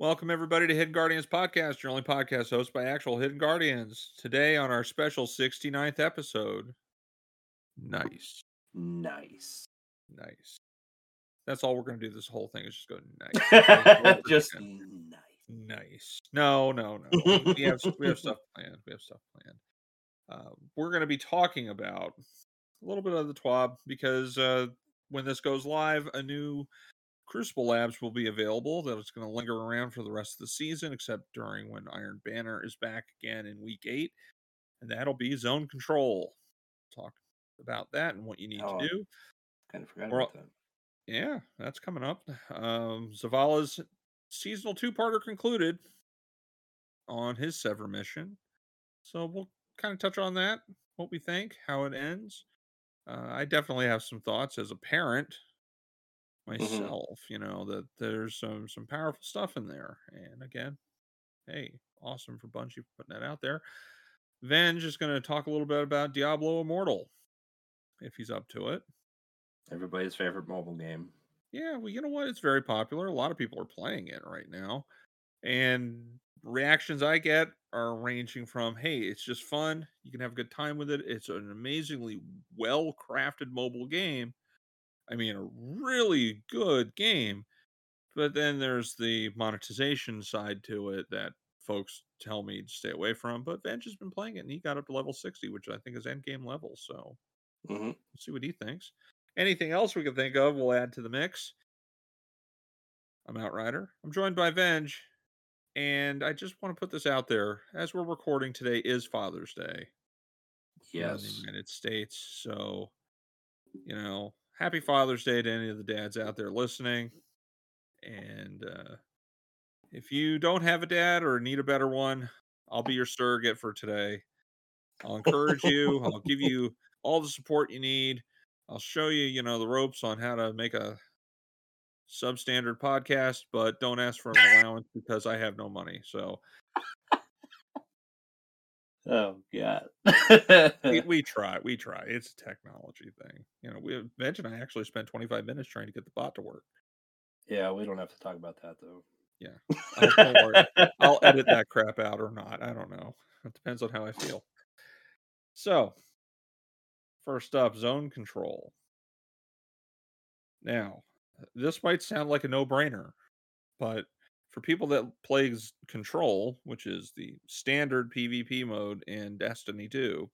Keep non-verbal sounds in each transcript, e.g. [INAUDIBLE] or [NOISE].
Welcome everybody to Hidden Guardians Podcast, your only podcast host by actual Hidden Guardians. Today on our special 69th episode. Nice. Nice. Nice. That's all we're gonna do this whole thing is just go nice. [LAUGHS] Just nice. nice. No, no, no. we have we have stuff planned. We have stuff planned. Uh, we're gonna be talking about a little bit of the TWAB because uh, when this goes live, a new Crucible Labs will be available. That it's going to linger around for the rest of the season, except during when Iron Banner is back again in week eight. And that'll be zone control. Talk about that and what you need Oh, to do. Kind of forgot about that. Yeah, that's coming up. Um, Zavala's seasonal two parter concluded on his Sever mission. So we'll kind of touch on that, what we think, how it ends. Uh, I definitely have some thoughts as a parent Mm-hmm. myself, you know, that there's some some powerful stuff in there. And again, hey, awesome for Bungie for putting that out there. Venge is going to talk a little bit about Diablo Immortal if he's up to it. Everybody's favorite mobile game. Yeah, well, you know what? It's very popular. A lot of people are playing it right now. And reactions I get are ranging from, hey, it's just fun. You can have a good time with it. It's an amazingly well crafted mobile game. I mean, a really good game. But then there's the monetization side to it that folks tell me to stay away from. But Venge has been playing it and he got up to level 60, which I think is end game level. So hmm We'll see what he thinks. Anything else we can think of, we'll add to the mix. I'm Outrider. I'm joined by Venge. And I just want to put this out there. As we're recording today is Father's Day here in the Yes. United States. So, you know, happy Father's Day to any of the dads out there listening. And uh, if you don't have a dad or need a better one, I'll be your surrogate for today. I'll encourage you. I'll give [LAUGHS] you all the support you need. I'll show you, you know, the ropes on how to make a substandard podcast, but don't ask for an allowance because I have no money. So Oh god. we, [LAUGHS] we try. We try. It's a technology thing. You know, we imagine I actually spent 25 minutes trying to get the bot to work. yeah, we don't have to talk about that though. Yeah. [LAUGHS] worry. I'll edit that crap out or not. I don't know. It depends on how I feel. So, first up, zone control. Now, this might sound like a no brainer, but for people that plays control, which is the standard PvP mode in Destiny 2,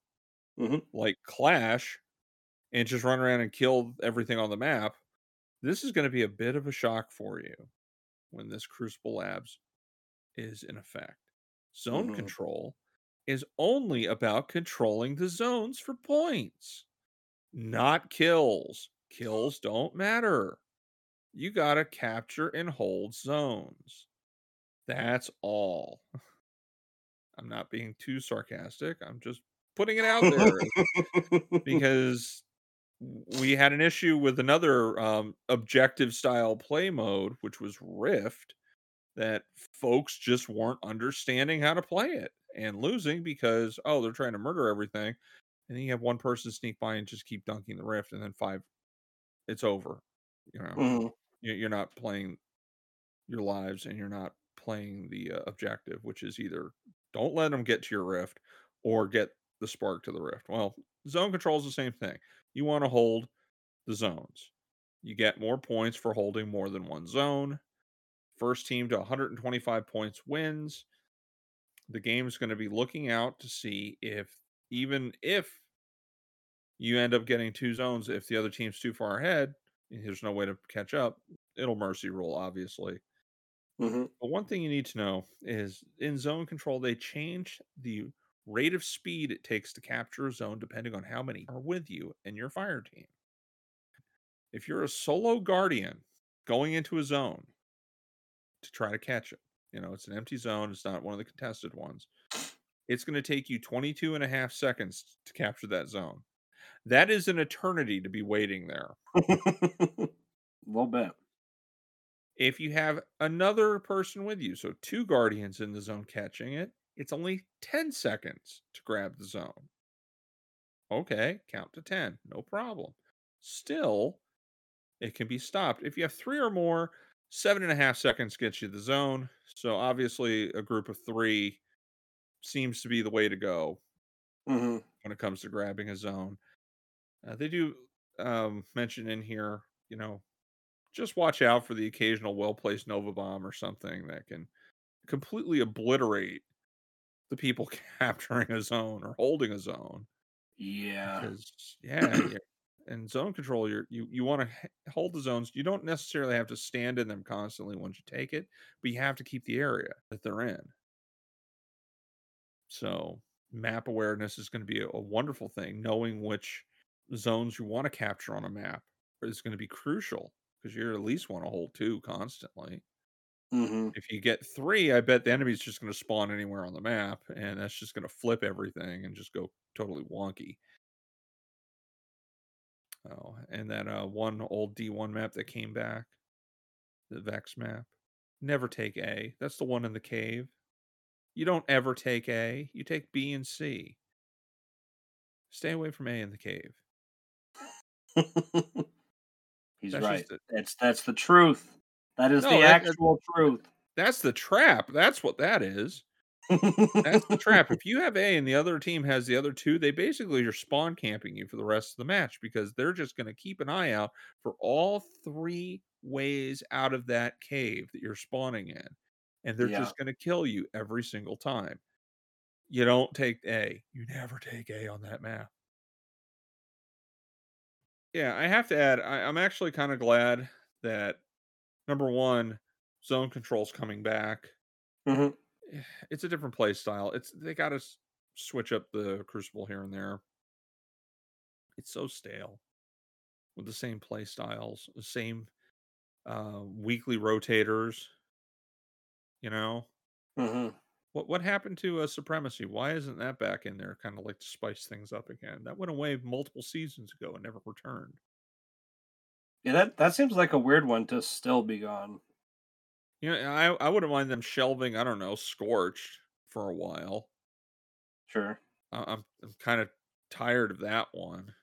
Mhm. like Clash, and just run around and kill everything on the map, this is going to be a bit of a shock for you when this Crucible Labs is in effect. Zone Mhm. control is only about controlling the zones for points, not kills. Kills don't matter. You got to capture and hold zones. That's all. I'm not being too sarcastic. I'm just putting it out there [LAUGHS] because we had an issue with another um, objective style play mode, which was Rift, that folks just weren't understanding how to play it and losing because oh they're trying to murder everything, and then you have one person sneak by and just keep dunking the Rift, and then five, it's over. You know, you- you're not playing your lives and you're not playing the uh, objective, which is either don't let them get to your rift or get the spark to the rift. Well, zone control is the same thing. You want to hold the zones. You get more points for holding more than one zone. First team to 125 points wins. The game is going to be looking out to see if even if you end up getting two zones, if the other team's too far ahead, there's no way to catch up, it'll mercy rule, obviously. Mhm. But one thing you need to know is in zone control, they change the rate of speed it takes to capture a zone depending on how many are with you and your fire team. If you're a solo guardian going into a zone to try to catch it, you know, it's an empty zone, it's not one of the contested ones. It's going to take you 22 and a half seconds to capture that zone. That is an eternity to be waiting there. [LAUGHS] little bit. If you have another person with you, so two guardians in the zone catching it, it's only 10 seconds to grab the zone. Okay, count to 10, no problem. Still, it can be stopped. If you have three or more, Seven and a half seconds gets you the zone. So obviously, a group of three seems to be the way to go hmm when it comes to grabbing a zone. Uh, they do um, mention in here, you know, just watch out for the occasional well placed Nova bomb or something that can completely obliterate the people [LAUGHS] capturing a zone or holding a zone. Yeah. Because yeah, in zone control, you're, you you want to hold the zones. You don't necessarily have to stand in them constantly once you take it, but you have to keep the area that they're in. So map awareness is going to be a, a wonderful thing. Knowing which zones you want to capture on a map is going to be crucial because you're at least want to hold two constantly. hmm If you get three, I bet the enemy's just going to spawn anywhere on the map, and that's just going to flip everything and just go totally wonky. Oh, and that uh, one old D1 map that came back, the Vex map. Never take A. That's the one in the cave. You don't ever take A. You take B and C. Stay away from A in the cave. [LAUGHS] He's That's right. just. That's that's the truth. That is No, the that- that- actual truth. That's the trap. That's what that is. That's the trap. [LAUGHS] If you have A and the other team has the other two, they basically are spawn camping you for the rest of the match because they're just going to keep an eye out for all three ways out of that cave that you're spawning in. And they're Yeah. just going to kill you every single time. You don't take A. You never take A on that map. Yeah, I have to add, I, I'm actually kind of glad that number one, zone control's coming back Mhm. it's a different play style. It's they got to switch up the crucible here and there. It's so stale with the same play styles, the same uh, weekly rotators. You know Mhm. What? What happened to uh, supremacy? Why isn't that back in there? Kind of like to spice things up again. That went away multiple seasons ago and never returned. Yeah, that that seems like a weird one to still be gone. You know, I I wouldn't mind them shelving. I don't know, scorched for a while. Sure. I'm I'm kind of tired of that one.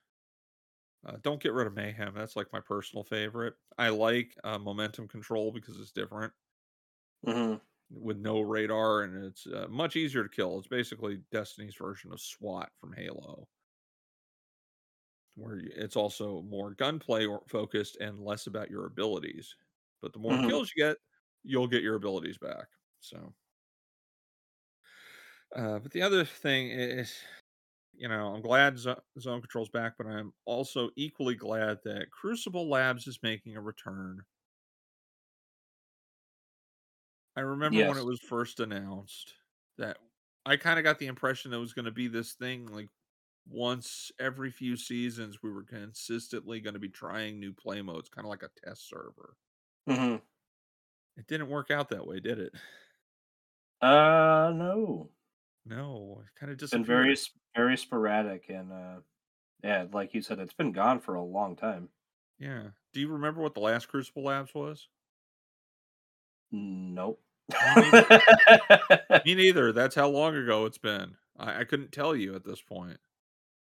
Uh, don't get rid of mayhem. That's like my personal favorite. I like uh, momentum control because it's different hmm with no radar and it's uh, much easier to kill. It's basically Destiny's version of SWAT from Halo, where it's also more gunplay focused and less about your abilities. But the more Mhm. kills you get, you'll get your abilities back. So, uh, but the other thing is, you know, I'm glad Zo- Zone Control's back, but I'm also equally glad that Crucible Labs is making a return. I remember when it was first announced that I kind of got the impression it was going to be this thing like once every few seasons we were consistently going to be trying new play modes, kind of like a test server. hmm It didn't work out that way, did it? Uh, no. No, it kind of It's been very very sporadic and uh, yeah, like you said, it's been gone for a long time. Yeah. Do you remember what the last Crucible Labs was? Nope. [LAUGHS] Me neither. That's how long ago it's been. I, I couldn't tell you at this point.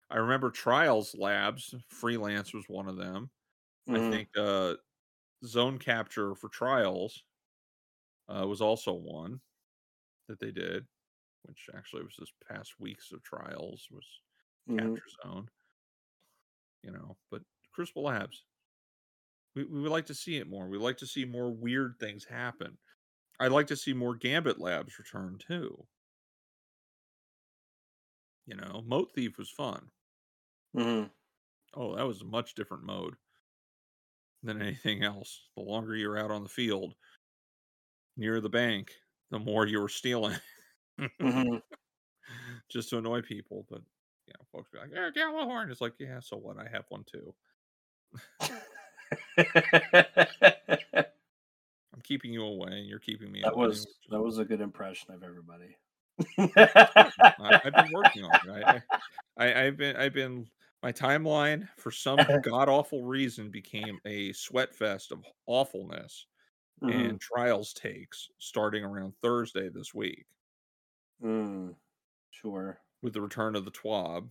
I remember Trials Labs, freelance was one of them. I Mhm. think uh, Zone Capture for Trials uh, was also one that they did, which actually was this past weeks of Trials was Mhm. Capture Zone. You know, but Crucible Labs, we, we would like to see it more. We like to see more weird things happen. I'd like to see more Gambit Labs return too. You know, Mote Thief was fun. Mhm. Oh, that was a much different mode than anything else. The longer you're out on the field near the bank, the more you were stealing Mhm. [LAUGHS] just to annoy people. But you know, folks be like, "Yeah, Gjallarhorn." It's like, yeah, so what? I have one too. [LAUGHS] Keeping you away, and you're keeping me that away. was that was a good impression of everybody. I, I've been [LAUGHS] working on it. I, I, I've been, I've been. My timeline, for some [LAUGHS] god awful reason, became a sweat fest of awfulness Mhm. and trials takes starting around Thursday this week Mm. Sure. with the return of the TWAB.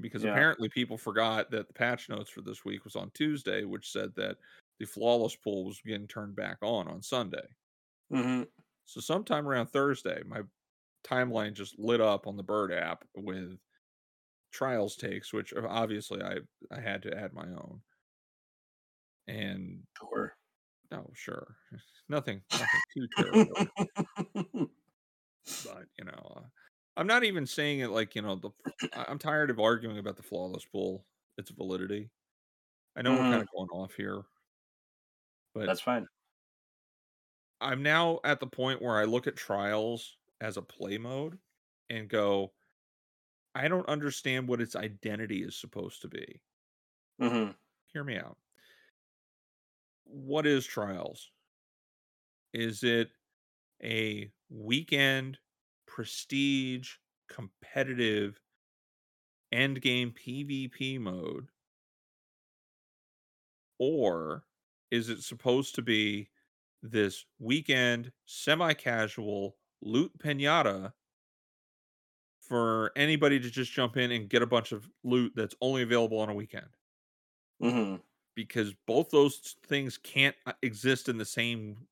Because Yeah. apparently people forgot that the patch notes for this week was on Tuesday, which said that the flawless pool was getting turned back on on Sunday. hmm So sometime around Thursday, my timeline just lit up on the Bird app with trials takes, which uh, obviously I I had to add my own. And Sure. no, sure, [LAUGHS] nothing, nothing too terrible, [LAUGHS] but you know, uh, I'm not even saying it like you know the. [CLEARS THROAT] I'm tired of arguing about the flawless pool, its validity. I know we're Mhm. kind of going off here, but That's fine. I'm now at the point where I look at trials as a play mode and go, I don't understand what its identity is supposed to be. hmm Hear me out. What is trials? Is it a weekend prestige competitive end game PvP mode? Or is it supposed to be this weekend semi casual loot pinata for anybody to just jump in and get a bunch of loot that's only available on a weekend? hmm Because both those things can't uh, exist in the same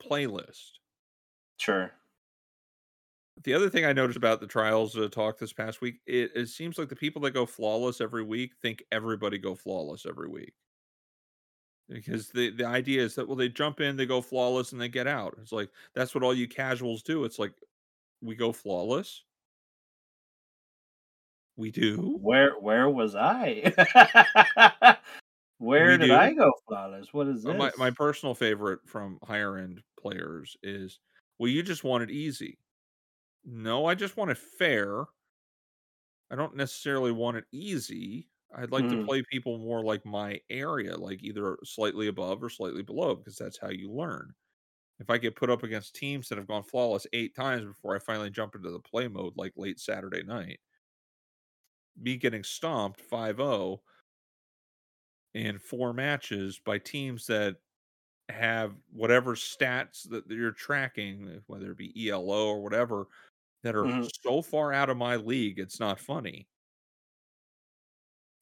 playlist. Sure. The other thing I noticed about the trials uh, talk this past week, it, it seems like the people that go flawless every week think everybody go flawless every week. Because the the idea is that well they jump in, they go flawless, and they get out. It's like that's what all you casuals do. It's like we go flawless. We do. Where where was I? [LAUGHS] Where We did do. I go flawless? What is Uh, this? My my personal favorite from higher end players is well, you just want it easy. No, I just want it fair. I don't necessarily want it easy. I'd like to Mhm. play people more like my area, like either slightly above or slightly below, because that's how you learn. If I get put up against teams that have gone flawless eight times before I finally jump into the play mode, like late Saturday night, me getting stomped 5 0 in four matches by teams that have whatever stats that you're tracking, whether it be ELO or whatever, that are Mhm. so far out of my league, it's not funny.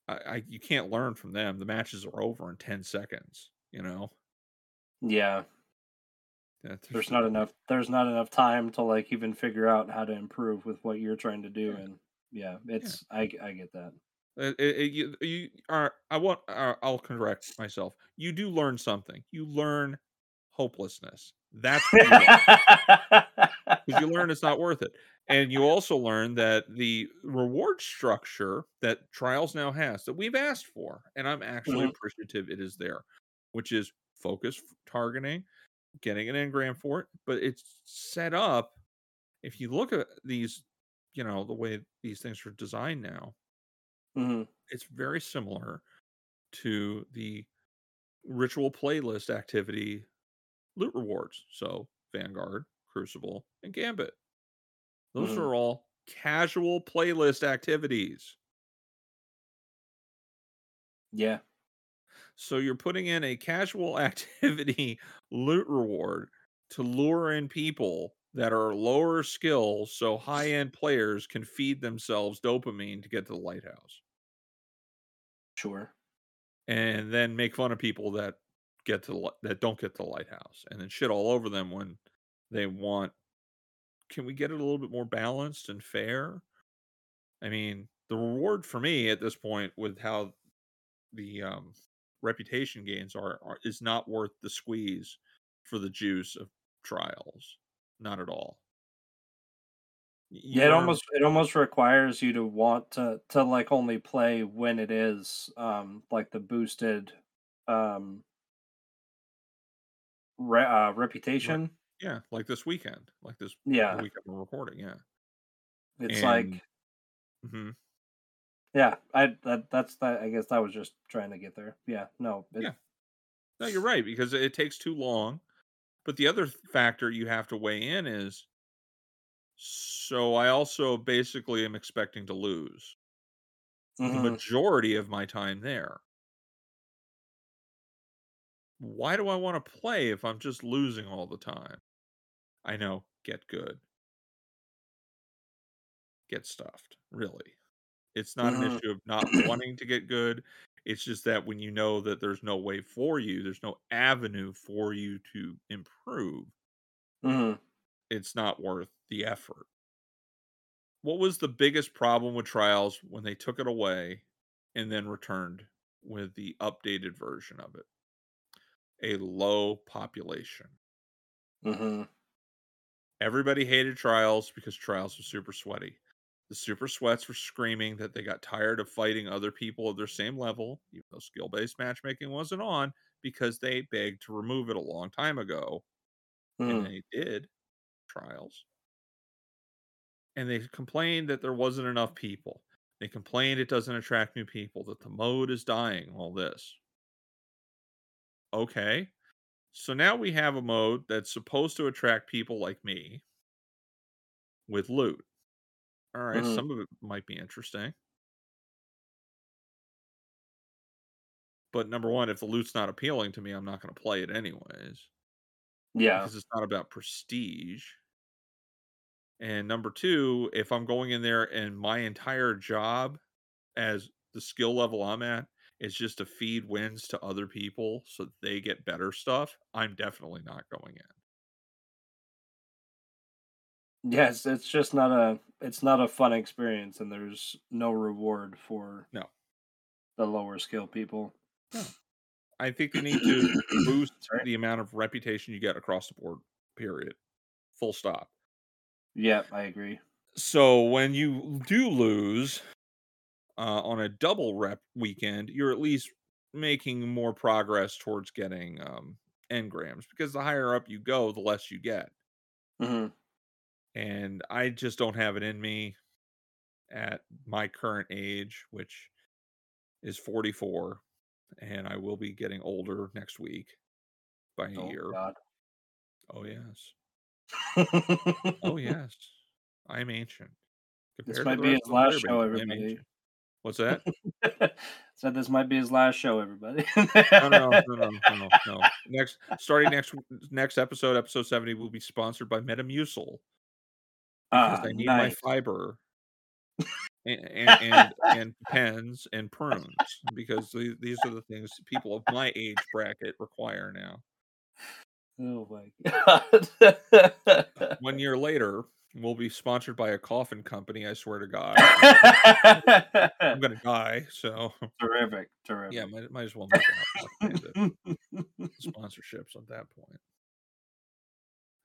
I, I you can't learn from them. The matches are over in ten seconds. You know, Yeah. That- There's not enough there's not enough time to like even figure out how to improve with what you're trying to do Yeah. and yeah, it's I I get that. It- it- you, you are. I want. Uh, I'll correct myself. You do learn something. You learn hopelessness. That's what you learn. [LAUGHS] because you learn it's not worth it. And you also learn that the reward structure that Trials now has that we've asked for, and I'm actually Mhm. appreciative it is there, which is focus targeting, getting an engram for it, but it's set up. If you look at these, you know, the way these things are designed now, Mhm. it's very similar to the ritual playlist activity loot rewards. So Vanguard, Crucible, and Gambit. Those Mhm. are all casual playlist activities. Yeah. So you're putting in a casual [LAUGHS] activity loot reward to lure in people that are lower skill so high end players can feed themselves dopamine to get to the lighthouse Sure. and then make fun of people that get to the, that don't get to the lighthouse and then shit all over them when they want can we get it a little bit more balanced and fair i mean the reward for me at this point with how the um reputation gains are, are is not worth the squeeze for the juice of trials not at all Y- you Yeah, it almost it almost requires you to want to to like only play when it is um like the boosted um re- uh, reputation. Yeah like this weekend like this Yeah, weekend we're recording yeah it's and- like hmm yeah, I that that's that I guess that was just trying to get there. Yeah, no. It, Yeah. No, you're right because it takes too long. But the other factor you have to weigh in is so I also basically am expecting to lose the mhm. majority of my time there. Why do I want to play if I'm just losing all the time? I know, get good. Get stuffed, really. It's not an issue of not [CLEARS THROAT] wanting to get good. It's just that when you know that there's no way for you, there's no avenue for you to improve, hmm it's not worth the effort. What was the biggest problem with trials when they took it away and then returned with the updated version of it? A low population. hmm Everybody hated trials because trials was super sweaty. The super sweats were screaming that they got tired of fighting other people of their same level, even though skill based matchmaking wasn't on, because they begged to remove it a long time ago. And hmm they did trials. And they complained that there wasn't enough people. They complained it doesn't attract new people, that the mode is dying, all this. Okay. So now we have a mode that's supposed to attract people like me with loot. All right, hmm some of it might be interesting. But number one, if the loot's not appealing to me, I'm not going to play it anyways Yeah. because it's not about prestige. And number two, if I'm going in there and my entire job as the skill level I'm at is just to feed wins to other people so they get better stuff, I'm definitely not going in. Yes, it's just not a it's not a fun experience and there's no reward for No. the lower skill people. I think you need to [CLEARS THROAT] boost Sorry. the amount of reputation you get across the board, period. Full stop. Yeah, I agree. So when you do lose uh, on a double rep weekend, you're at least making more progress towards getting um, engrams because the higher up you go, the less you get. hmm And I just don't have it in me at my current age, which is 44, and I will be getting older next week by a Oh year. god. Oh yes. Oh [LAUGHS] yes. I'm ancient. This Compared to might be his last show, everybody. What's that? [LAUGHS] Said this might be his last show, everybody. No, no, no, no, no, [LAUGHS] no. Next, starting next next episode, episode seventy, will be sponsored by Metamucil because Ah, I need my fiber [LAUGHS] and and, and and pens and prunes because these are the things people of my age bracket require now. Oh my god. One year later, we'll be sponsored by a coffin company. I swear to God, I'm [LAUGHS] gonna die. So [LAUGHS] terrific, terrific. yeah, might, might as well [LAUGHS] sponsorships at that point.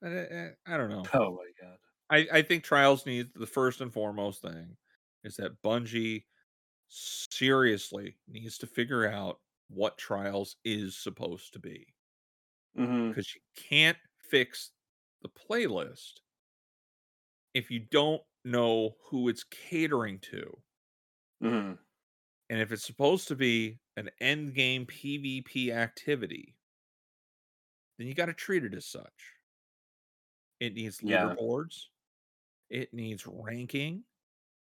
I, I, I don't know. oh my god. I, I think Trials needs the first and foremost thing is that Bungie seriously needs to figure out what Trials is supposed to be mm-hmm. because you can't fix the playlist if you don't know who it's catering to. hmm And if it's supposed to be an end game PvP activity, then you got to treat it as such. It needs Yeah. leaderboards, it needs ranking,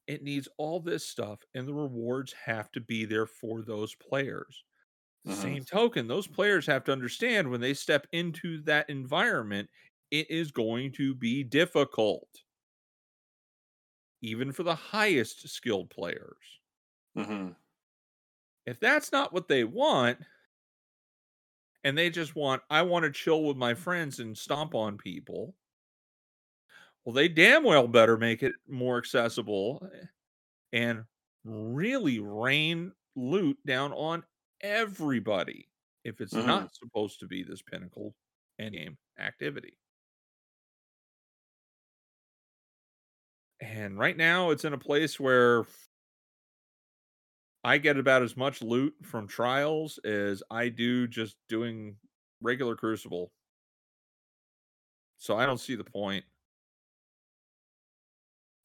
it needs all this stuff, and the rewards have to be there for those players. The Mhm. Same token, those players have to understand when they step into that environment, it is going to be difficult, even for the highest skilled players. hmm If that's not what they want, and they just want, I want to chill with my friends and stomp on people, well, they damn well better make it more accessible eh, and really rain loot down on everybody if it's Mhm. not supposed to be this pinnacle endgame activity. And right now, it's in a place where I get about as much loot from trials as I do just doing regular Crucible. So I don't see the point,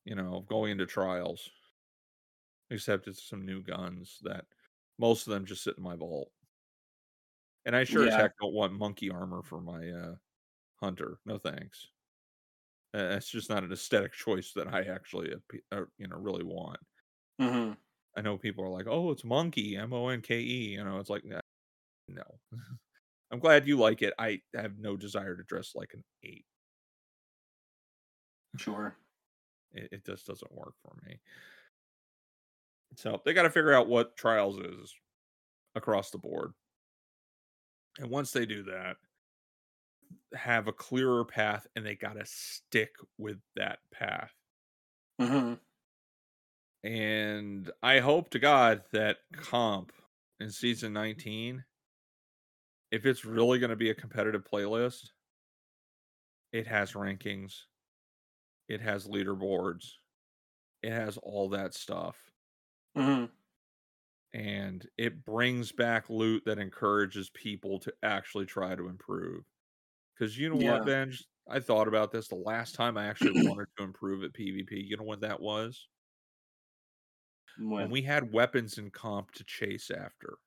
you know, of going into trials, except it's some new guns that most of them just sit in my vault. And I sure as heck don't want monkey armor for my uh, hunter. No thanks. Uh, That's just not an aesthetic choice that I actually, uh, you know, really want. hmm I know people are like, "Oh, it's monkey, M O N K E." You know, it's like, no. [LAUGHS] I'm glad you like it. I have no desire to dress like an ape. Sure. [LAUGHS] It, it just doesn't work for me. So they got to figure out what trials is. across the board. And once they do that, have a clearer path and they got to stick with that path. hmm And I hope to God that comp in season 19, if it's really going to be a competitive playlist, it has rankings, it has leaderboards, it has all that stuff. hmm And it brings back loot that encourages people to actually try to improve. Because you know Yeah. what, Venge? I thought about this the last time I actually [CLEARS THROAT] wanted to improve at PvP. You know when that was? When, When we had weapons in comp to chase after.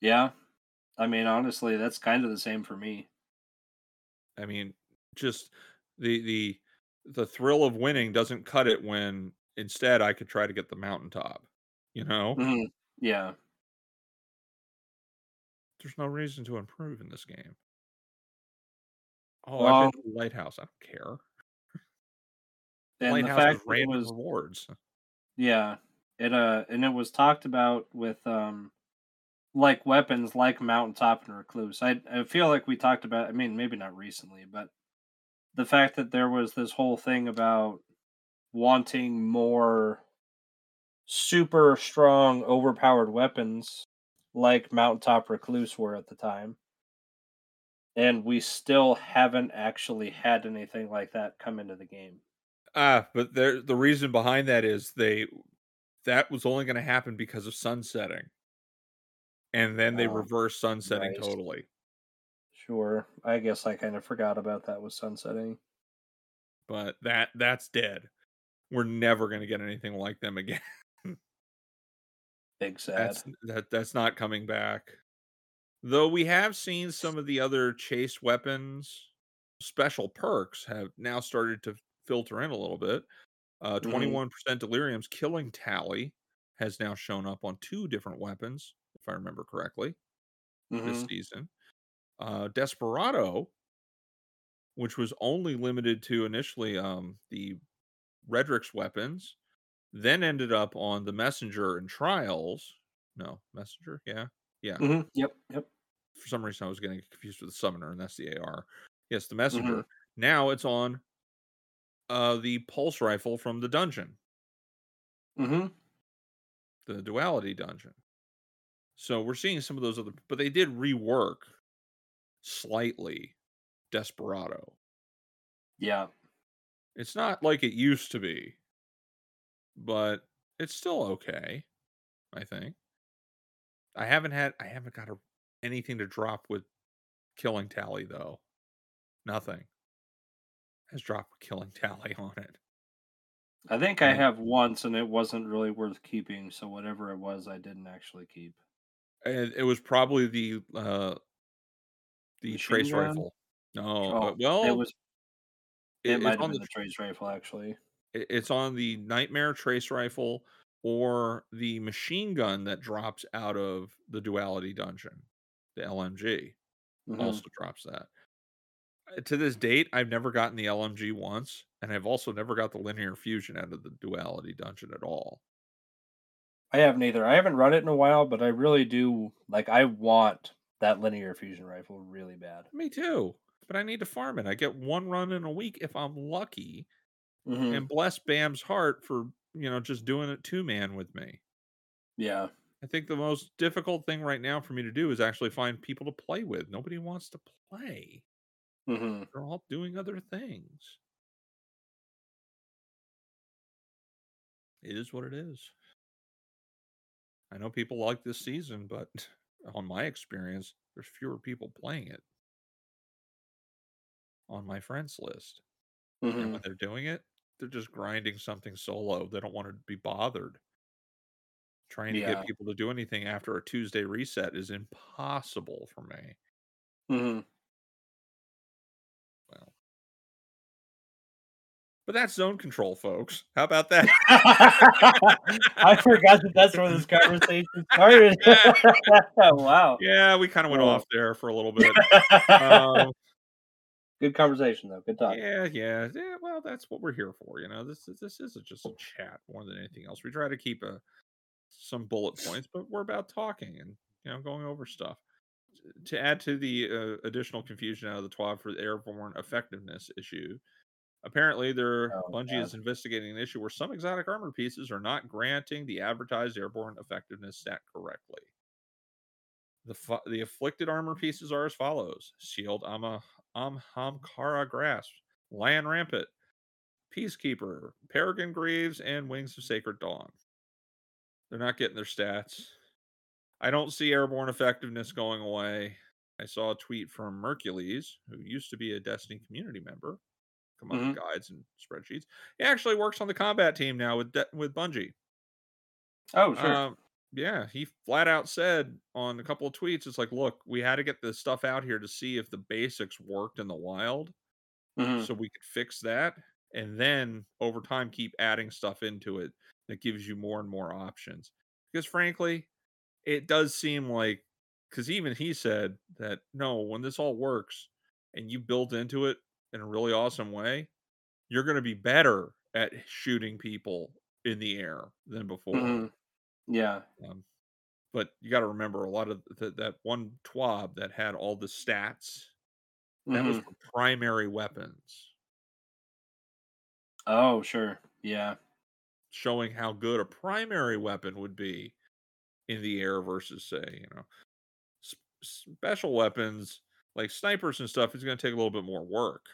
yeah, I mean, honestly, that's kind of the same for me. I mean, just the the the thrill of winning doesn't cut it when instead I could try to get the mountaintop. You know, hmm Yeah, there's no reason to improve in this game. Oh, Well, I've been to the lighthouse. I don't care. The and the lighthouse fact is that it was rewards. Yeah. It uh and it was talked about with um like weapons like mountaintop and recluse. I I feel like we talked about I mean maybe not recently, but the fact that there was this whole thing about wanting more super strong overpowered weapons like mountaintop recluse were at the time. And we still haven't actually had anything like that come into the game. Ah, but there the reason behind that is they that was only going to happen because of sunsetting. And then they Oh, reversed sunsetting right. totally. Sure. I guess I kind of forgot about that with sunsetting. But that that's dead. We're never going to get anything like them again. [LAUGHS] Big sad. That's that that's not coming back. Though we have seen some of the other chase weapons special perks have now started to filter in a little bit. Uh Mhm. 21% delirium's killing tally has now shown up on two different weapons if I remember correctly this hmm season. Uh Desperado which was only limited to initially um the Redrix's weapons then ended up on the messenger and trials. No, messenger, yeah. Yeah. hmm Yep. Yep. For some reason I was getting confused with the summoner, and that's the AR. Yes, the hmm messenger. Now it's on uh the pulse rifle from the dungeon, Mm-hmm. the duality dungeon. So we're seeing some of those other, but they did rework slightly Desperado. Yeah. It's not like it used to be, but it's still okay. I think. I haven't had I haven't got a, anything to drop with killing tally though. Nothing has dropped with killing tally [LAUGHS] on it. I think I have once, and it wasn't really worth keeping. So whatever it was, I didn't actually keep. And it was probably the uh the Machine trace gun? rifle. No, Oh, well, it was. it- It might have on been the the trace rifle, actually. it- it's on the nightmare trace rifle or the machine gun that drops out of the duality dungeon. The LMG Mhm. also drops that. To this date, I've never gotten the LMG once, and I've also never got the linear fusion out of the duality dungeon at all. I haven't either. I haven't run it in a while, but I really do like. I want that linear fusion rifle really bad. Me too, but I need to farm it. I get one run in a week if I'm lucky, hmm and bless Bam's heart for you know just doing it two man with me. Yeah. I think the most difficult thing right now for me to do is actually find people to play with. Nobody wants to play. hmm They're all doing other things. It is what it is. I know people like this season, but [LAUGHS] on my experience, there's fewer people playing it on my friends list. And hmm when they're doing it, they're just grinding something solo. They don't want to be bothered. Trying to Yeah. get people to do anything after a Tuesday reset is impossible for me. hmm Well, but that's zone control, folks. How about that? [LAUGHS] I forgot that that's where this conversation started. [LAUGHS] wow. yeah, we kind of went Oh. off there for a little [LAUGHS] bit. Um, Good conversation though. Good talk. yeah, yeah, yeah. Well, that's what we're here for. You know, this is this is just a chat more than anything else. We try to keep a some bullet points, but we're about talking and you know going over stuff. To add to the uh, additional confusion out of the TWAB for the airborne effectiveness issue, apparently their Oh, Bungie God. is investigating an issue where some exotic armor pieces are not granting the advertised airborne effectiveness stat correctly. The fu- the afflicted armor pieces are as follows: Shield Ama Ahamkara Grasp, Lion Rampant, Peacekeeper, Peregrine Greaves, and Wings of Sacred Dawn. They're not getting their stats. I don't see airborne effectiveness going away. I saw a tweet from Mercules, who used to be a Destiny community member, come up with guides and spreadsheets. He actually works on the combat team now with De- with Bungie. Oh, sure. Um, yeah, he flat out said on a couple of tweets, it's like, look, we had to get this stuff out here to see if the basics worked in the wild, Mhm. so we could fix that, and then over time keep adding stuff into it that gives you more and more options. Because frankly, it does seem like, because even he said that no, when this all works and you build into it in a really awesome way, you're going to be better at shooting people in the air than before. Mhm. Yeah. Um, but you got to remember a lot of th- that one TWAB that had all the stats that was Mhm. for primary weapons, Oh, sure. Yeah. Showing how good a primary weapon would be in the air versus, say, you know, s- special weapons like snipers and stuff is going to take a little bit more work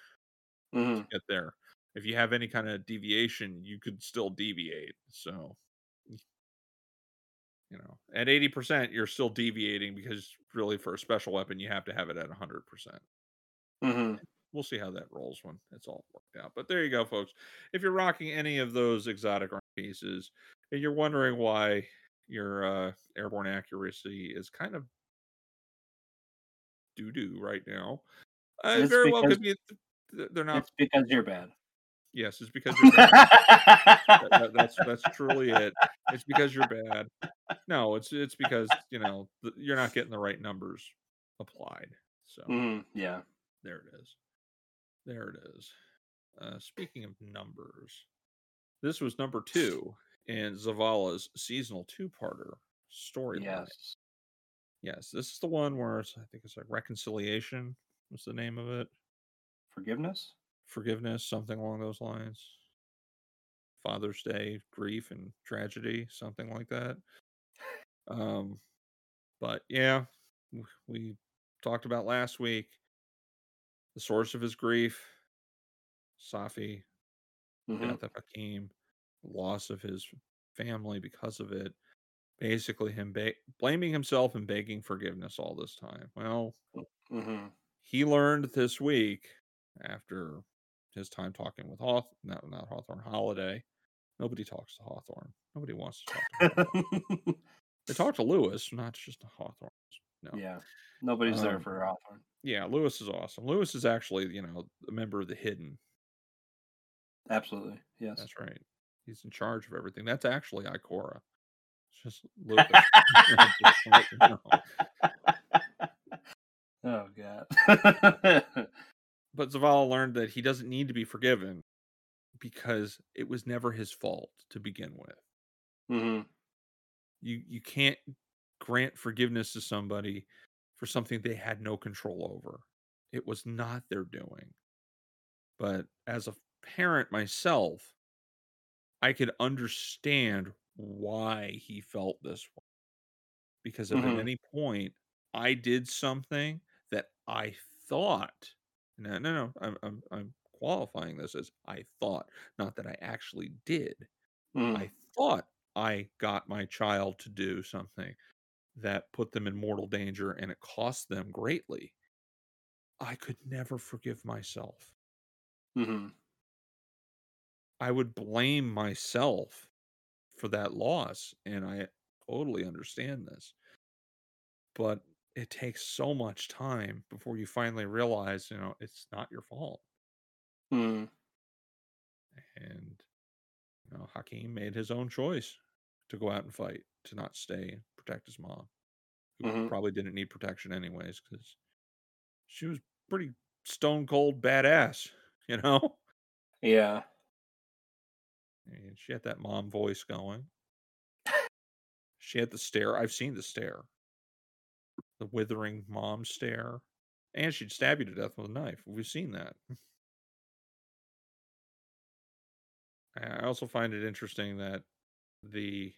Mhm. get there. If you have any kind of deviation, you could still deviate. So, you know, at 80%, you're still deviating because really for a special weapon, you have to have it at 100%. Mhm. We'll see how that rolls when it's all worked out. But there you go, folks. If you're rocking any of those exotic pieces and you're wondering why your uh, airborne accuracy is kind of doo doo right now, uh, it It's very well could be they're not. It's because you're bad. Yes, it's because you're bad. That- [LAUGHS] that- that's that's truly it. It's because you're bad. No, it's it's because you know you're not getting the right numbers applied. So Mhm. Yeah. there it is. There it is. Uh, speaking of numbers, this was number two in Zavala's seasonal two-parter storyline. Yes. Yes, this is the one where it's, I think it's like reconciliation. What's the name of it? Forgiveness? Forgiveness, something along those lines. Father's Day, grief and tragedy, something like that. Um, but yeah, we talked about last week the source of his grief, Safi, Mhm. death of Hakim, loss of his family because of it. Basically, him ba- blaming himself and begging forgiveness all this time. Well, Mhm. he learned this week after his time talking with Hawth, not, not Hawthorne Holiday. Nobody talks to Hawthorne. Nobody wants to talk to Hawthorne. [LAUGHS] they talk to Louis, not just to Hawthorne. No. yeah. Nobody's there Um, for Hawthorne. Yeah, Louis is awesome. Louis is actually, you know, a member of the Hidden. Absolutely. Yes. That's right. He's in charge of everything. That's actually Ikora. It's just Louis. Just to let you know. oh god. [LAUGHS] But Zavala learned that he doesn't need to be forgiven because it was never his fault to begin with. hmm You you can't grant forgiveness to somebody for something they had no control over. It was not their doing. But as a parent myself, I could understand why he felt this way. Because if Mhm. at any point I did something that I thought, no, no, no, I'm, I'm, I'm qualifying this as I thought, not that I actually did. Mm. I thought I got my child to do something that put them in mortal danger and it cost them greatly. I could never forgive myself. hmm I would blame myself for that loss. And I totally understand this. But it takes so much time before you finally realize, you know, it's not your fault. Mm. And, you know, Hakim made his own choice to go out and fight, to not stay and protect his mom, who Mhm. probably didn't need protection anyways, because she was pretty stone cold badass, [LAUGHS] you know? Yeah. And she had that mom voice going. She had the stare. I've seen the stare. The withering mom stare. And she'd stab you to death with a knife. We've seen that. I also find it interesting that the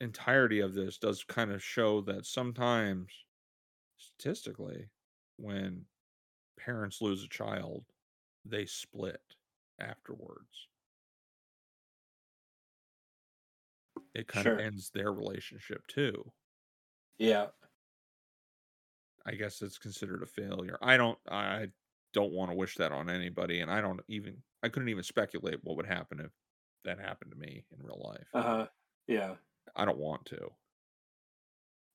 entirety of this does kind of show that sometimes statistically when parents lose a child they split afterwards it kind Sure. of ends their relationship too Yeah. i guess it's considered a failure i don't i don't want to wish that on anybody and i don't even i couldn't even speculate what would happen if that happened to me in real life Uh huh. Yeah. I don't want to.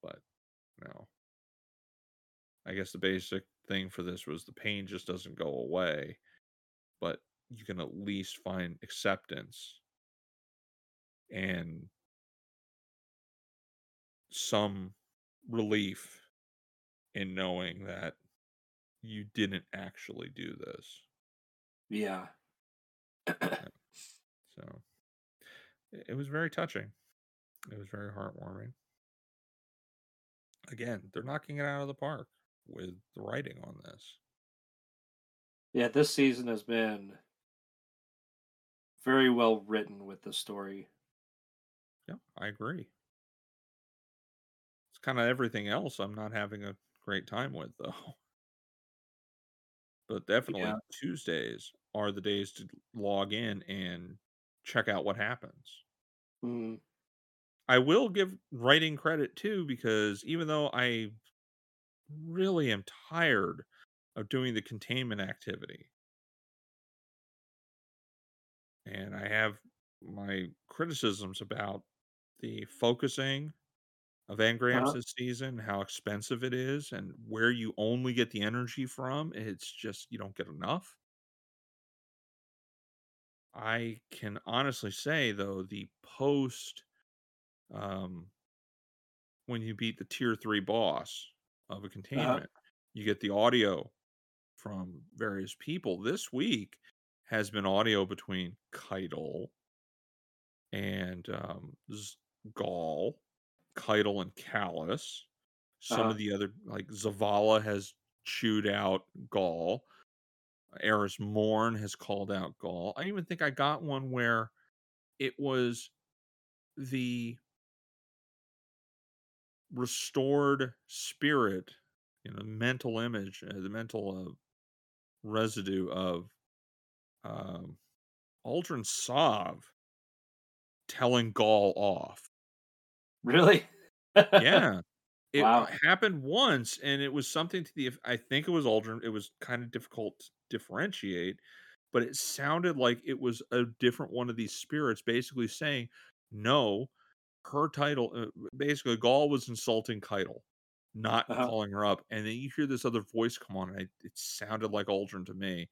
But no. I guess the basic thing for this was the pain just doesn't go away, but you can at least find acceptance and some relief in knowing that you didn't actually do this. Yeah. So it it was very touching. It was very heartwarming. Again, they're knocking it out of the park with the writing on this. Yeah. This season has been very well written with the story. Yeah, I agree. It's kind of everything else I'm not having a great time with, though. But definitely Yeah. Tuesdays are the days to log in and check out what happens. Mm, I will give writing credit too, because even though I really am tired of doing the containment activity, and I have my criticisms about the focusing of engrams uh-huh. this season, how expensive it is, and where you only get the energy from. It's just you don't get enough. I can honestly say though, the post um when you beat the tier three boss of a Uh-huh. containment, you get the audio from various people. This week has been audio between Caiatl and um Z- Ghaul, Caiatl and Calus. Some Uh-huh. of the other like Zavala has chewed out Ghaul. Eris Morn has called out Ghaul. I even think I got one where it was the restored spirit, you know, mental image, uh, the mental uh, residue of um, Aldrin Sov telling Ghaul off. Really? [LAUGHS] Yeah. It Wow. happened once, and it was something to the. I think it was Aldrin. It was kind of difficult to differentiate, but it sounded like it was a different one of these spirits, basically saying, "No, her title." Uh, basically, Ghaul was insulting Caiatl, not Uh-huh. calling her up, and then you hear this other voice come on, and I, it sounded like Aldrin to me,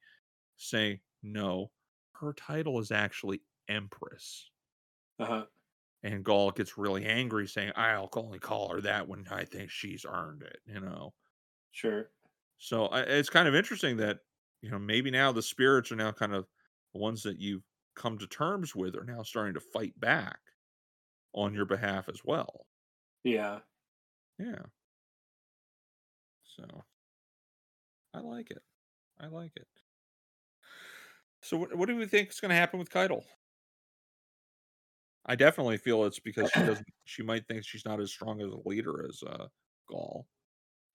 saying, "No, her title is actually Empress." Uh-huh. And Ghaul gets really angry, saying, "I'll only call her that when I think she's earned it." You know. Sure. So I, it's kind of interesting that you know maybe now the spirits are now kind of the ones that you've come to terms with are now starting to fight back on your behalf as well. Yeah. Yeah. So I like it. I like it. So what, what do we think is going to happen with Caiatl? I definitely feel it's because she doesn't. [COUGHS] She might think she's not as strong as a leader as uh, Ghaul,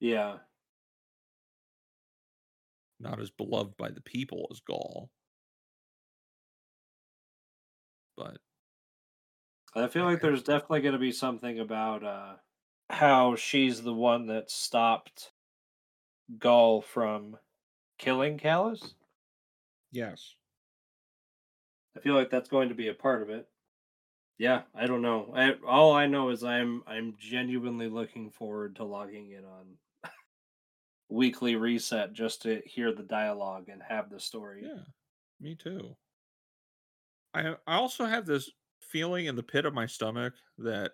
Yeah. not as beloved by the people as Ghaul. But I feel like there's definitely going to be something about uh, how she's the one that stopped Ghaul from killing Calus. yes, I feel like that's going to be a part of it. Yeah, I don't know. I all I know is I'm I'm genuinely looking forward to logging in on [LAUGHS] weekly reset just to hear the dialogue and have the story. Yeah, me too. I I also have this feeling in the pit of my stomach that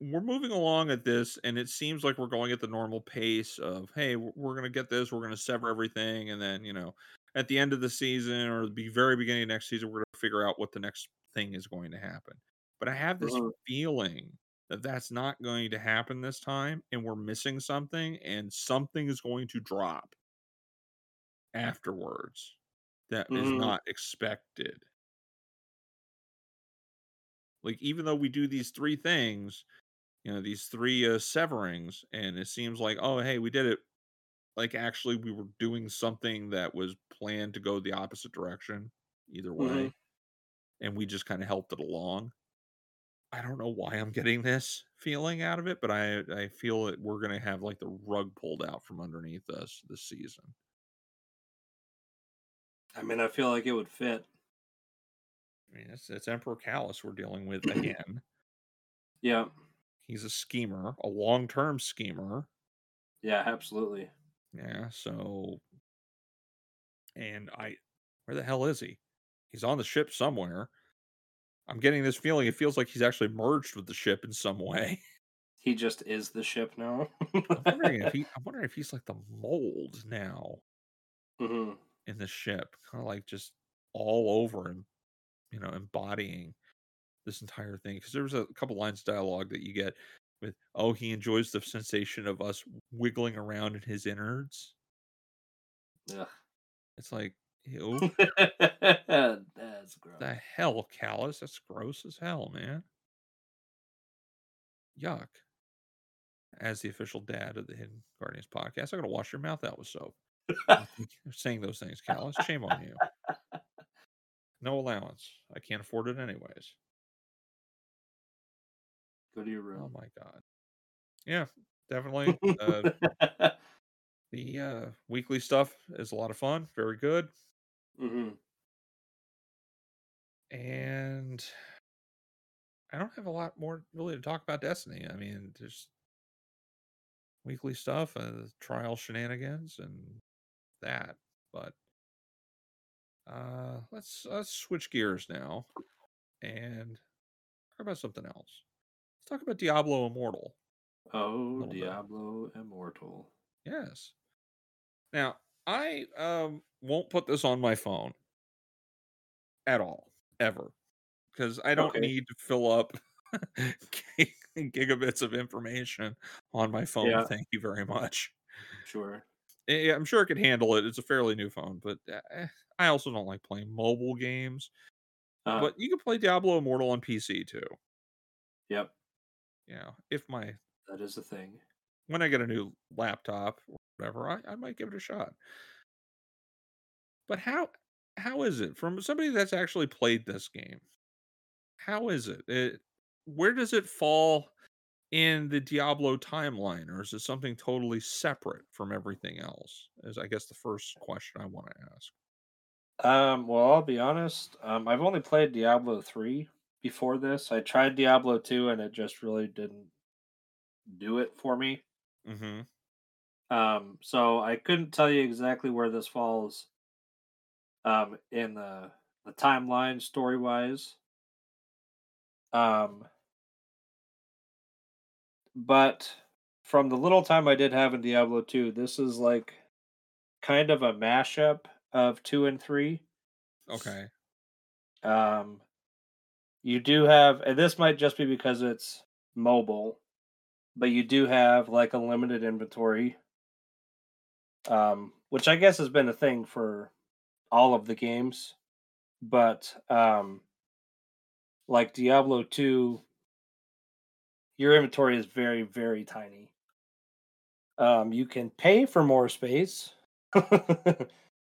we're moving along at this, and it seems like we're going at the normal pace of, hey, we're, going to get this, we're going to sever everything, and then you know, at the end of the season or the very beginning of next season, we're going to figure out what the next thing is going to happen. But I have this Mhm. feeling that that's not going to happen this time and we're missing something and something is going to drop afterwards that is Mhm. not expected. Like even though we do these three things, you know, these three uh, severings and it seems like oh hey, we did it like actually we were doing something that was planned to go the opposite direction either way Mhm. And we just kind of helped it along. I don't know why I'm getting this feeling out of it, but I I feel that we're gonna have like the rug pulled out from underneath us this season. I mean, I feel like it would fit. I mean, it's it's Emperor Calus we're dealing with [CLEARS THROAT] again. Yeah. He's a schemer, a long-term schemer. Yeah, absolutely. Yeah, so and I where the hell is he? He's on the ship somewhere. I'm getting this feeling it feels like he's actually merged with the ship in some way. [LAUGHS] He just is the ship now. I'm wondering if he [LAUGHS] I'm wondering if he's like the mold now hmm in the ship, kind of like just all over and you know, embodying this entire thing. Because there was a couple lines of dialogue that you get with, "Oh, he enjoys the sensation of us wiggling around in his innards." Yeah, It's like, ew, [LAUGHS] That's gross. the hell, Calus? That's gross as hell, man. Yuck. As the official dad of the Hidden Guardians podcast, I gotta wash your mouth out with soap. [LAUGHS] Saying those things, Calus. Shame on you. No allowance. I can't afford it anyways. Go to your room. Oh my god. Yeah, definitely. Uh, [LAUGHS] the uh, weekly stuff is a lot of fun. Very good. Hmm And I don't have a lot more really to talk about Destiny. I mean, just weekly stuff, uh, trial shenanigans, and that. But uh, let's let's switch gears now and talk about something else. Let's talk about Diablo Immortal. Oh, Little bit. Diablo Immortal. Yes. Now, I um won't put this on my phone at all, ever, because I don't Okay. need to fill up [LAUGHS] gig- gigabits of information on my phone. Yeah. Thank you very much. Sure. Eh, Yeah, I'm sure it can handle it. It's a fairly new phone, but eh, I also don't like playing mobile games. Uh, But you can play Diablo Immortal on PC too. yep, Yeah. if my that is a thing. when I get a new laptop whatever, I, I might give it a shot. But how how is it from somebody that's actually played this game? How is it? it where does it fall in the Diablo timeline, or is it something totally separate from everything else? Is I guess the first question I want to ask. Um, well, I'll be honest. Um, I've only played Diablo three before this. I tried Diablo two, and it just really didn't do it for me. Mm-hmm. Um, so I couldn't tell you exactly where this falls. Um, in the the timeline story wise. Um, but from the little time I did have in Diablo two, this is like kind of a mashup of two and three. Okay. Um, you do have, and this might just be because it's mobile, but you do have like a limited inventory, um, which I guess has been a thing for all of the games. But um, like Diablo 2, your inventory is very, very tiny. Um, you can pay for more space [LAUGHS]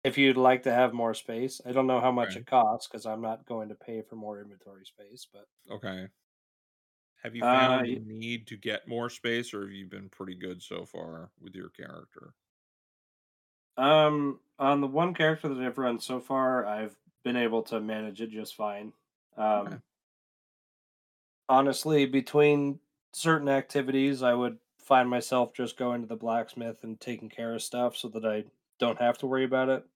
if you'd like to have more space. I don't know how much Okay. it costs because I'm not going to pay for more inventory space, but Okay. Have you Uh, found the need to get more space, or have you been pretty good so far with your character? Um, on the one character that I've run so far, I've been able to manage it just fine. Um, Okay. honestly, between certain activities, I would find myself just going to the blacksmith and taking care of stuff so that I don't have to worry about it.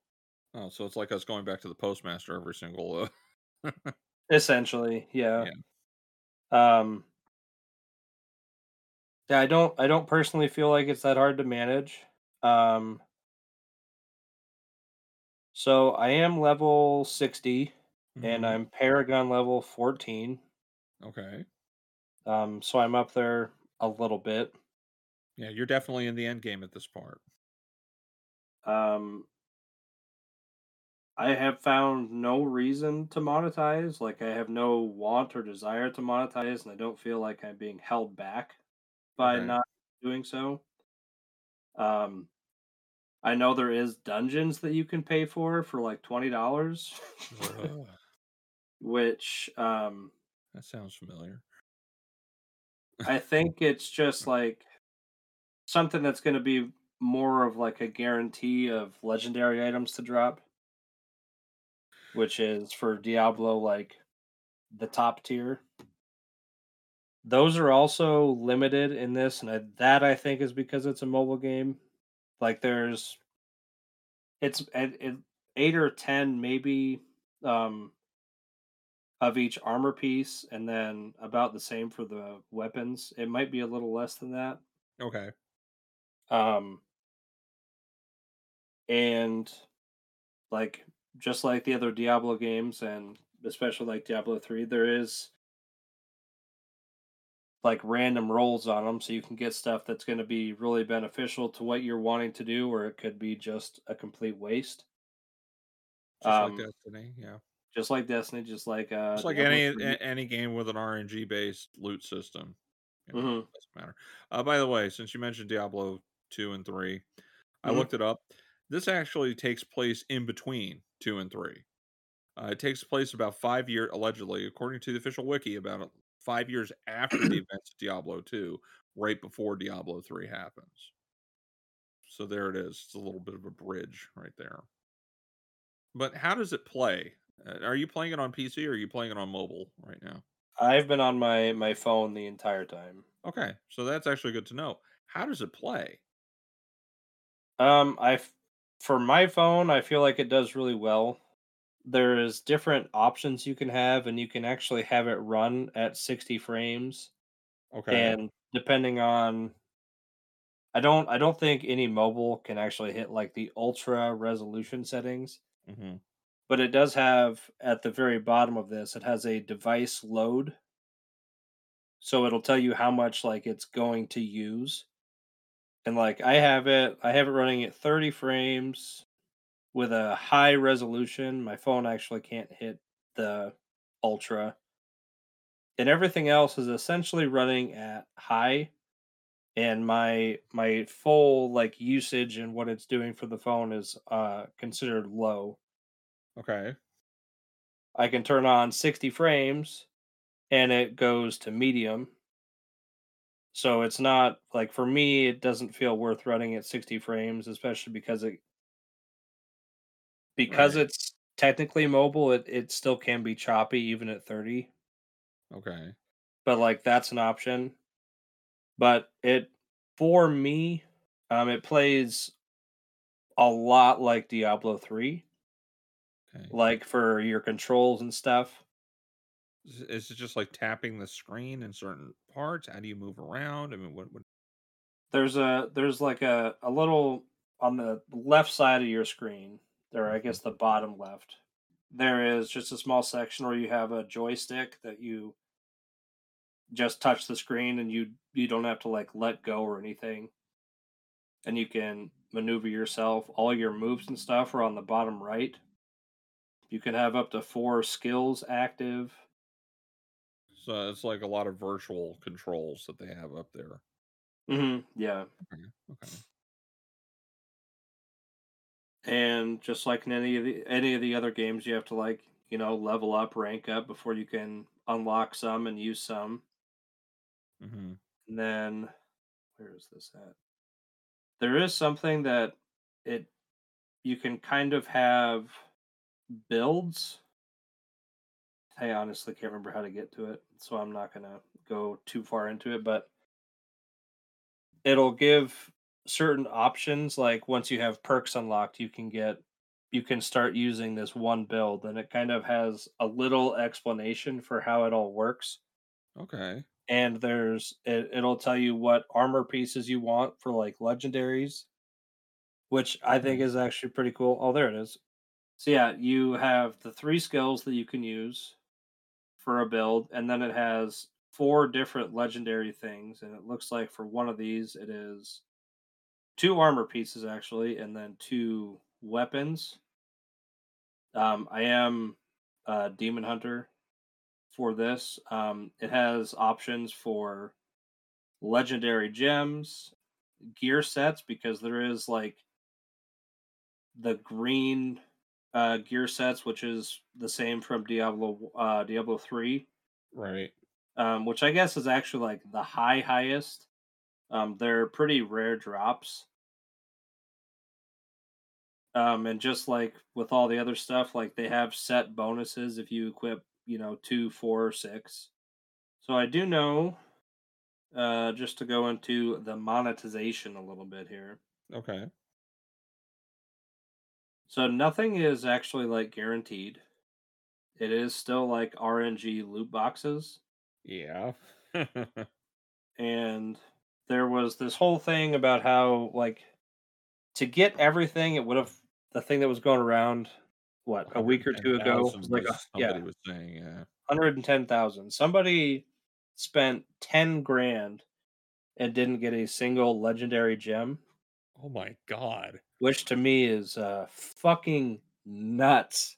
Oh, so it's like us going back to the postmaster every single. Uh... [LAUGHS] Essentially, yeah. Um, yeah, I don't, I don't personally feel like it's that hard to manage. Um, so I am level sixty, and Mhm. I'm Paragon level fourteen. okay. Um, so I'm up there a little bit. Yeah, you're definitely in the end game at this part. Um, I have found no reason to monetize. Like I have no want or desire to monetize, and I don't feel like I'm being held back by Okay. not doing so. Um, I know there is dungeons that you can pay for for like twenty dollars, [LAUGHS] which um, that sounds familiar. I think it's just like something that's going to be more of like a guarantee of legendary items to drop, which is for Diablo like the top tier. Those are also limited in this, and I, that I think is because it's a mobile game. Like there's, it's it, it, eight or ten maybe um, of each armor piece, and then about the same for the weapons. It might be a little less than that. Okay. Um, and like just like the other Diablo games, and especially like Diablo three, there is like random rolls on them, so you can get stuff that's going to be really beneficial to what you're wanting to do, or it could be just a complete waste. Just Um, like Destiny, yeah. Just like Destiny, just like uh, Just like any a- any game with an RNG based loot system. You know, Mhm. doesn't matter. Uh, by the way, since you mentioned Diablo two and three, I Mhm. looked it up. This actually takes place in between two and three. Uh, it takes place about five years, allegedly, according to the official wiki, about uh, five years after the events of Diablo two, right before Diablo three happens. So there it is. It's a little bit of a bridge right there. But how does it play? Uh, are you playing it on PC or are you playing it on mobile right now? I've been on my my phone the entire time. Okay, so that's actually good to know. How does it play? Um, I for my phone, I feel like it does really well. There is different options you can have, and you can actually have it run at 60 frames. Okay. And depending on, I don't, I don't think any mobile can actually hit like the ultra resolution settings, hmm but it does have at the very bottom of this, it has a device load, so it'll tell you how much like it's going to use. And like I have it, I have it running at 30 frames with a high resolution. My phone actually can't hit the ultra. And everything else is essentially running at high and my my full like usage and what it's doing for the phone is uh considered low. Okay. I can turn on 60 frames and it goes to medium. So it's not like for me it doesn't feel worth running at 60 frames especially because it because Right. it's technically mobile it, it still can be choppy even at 30 Okay. but like that's an option but it for me um it plays a lot like diablo 3 Okay. like for your controls and stuff Is, it just like tapping the screen in certain parts? How do you move around? I mean, what? what there's a there's like a, a little on the left side of your screen or i guess the bottom left there is just a small section where you have a joystick that you just touch the screen and you you don't have to like let go or anything and you can maneuver yourself all your moves and stuff are on the bottom right you can have up to four skills active So it's like a lot of virtual controls that they have up there. hmm yeah Okay. Okay. And just like in any of the any of the other games you have to like you know level up rank up before you can unlock some and use some. Hmm and then where is this at? There is something that it you can kind of have builds. I honestly can't remember how to get to it so i'm not going to go too far into it but it'll give certain options like once you have perks unlocked you can get you can start using this one build and it kind of has a little explanation for how it all works. Okay. and there's it, it'll tell you what armor pieces you want for like legendaries which i think mm-hmm. is actually pretty cool. Oh there it is. So yeah you have the three skills that you can use for a build and then it has four different legendary things, and it looks like for one of these it is two armor pieces actually, and then two weapons. Um, I am a demon hunter for this. Um, it has options for legendary gems, gear sets because there is like the green uh, gear sets, which is the same from Diablo uh, Diablo three, Right. um, which I guess is actually like the high highest. Um, they're pretty rare drops. Um, and just like with all the other stuff, like they have set bonuses if you equip, you know, two, four, or six. So I do know, uh, just to go into the monetization a little bit here. Okay. So nothing is actually like guaranteed. It is still like RNG loot boxes. Yeah. [LAUGHS] and there was this whole thing about how like to get everything it would have the thing that was going around what a week or two ago? Was like a, was- yeah. was saying, yeah. 110,000 somebody spent 10 grand and didn't get a single legendary gem. Oh my god. which to me is uh fucking nuts.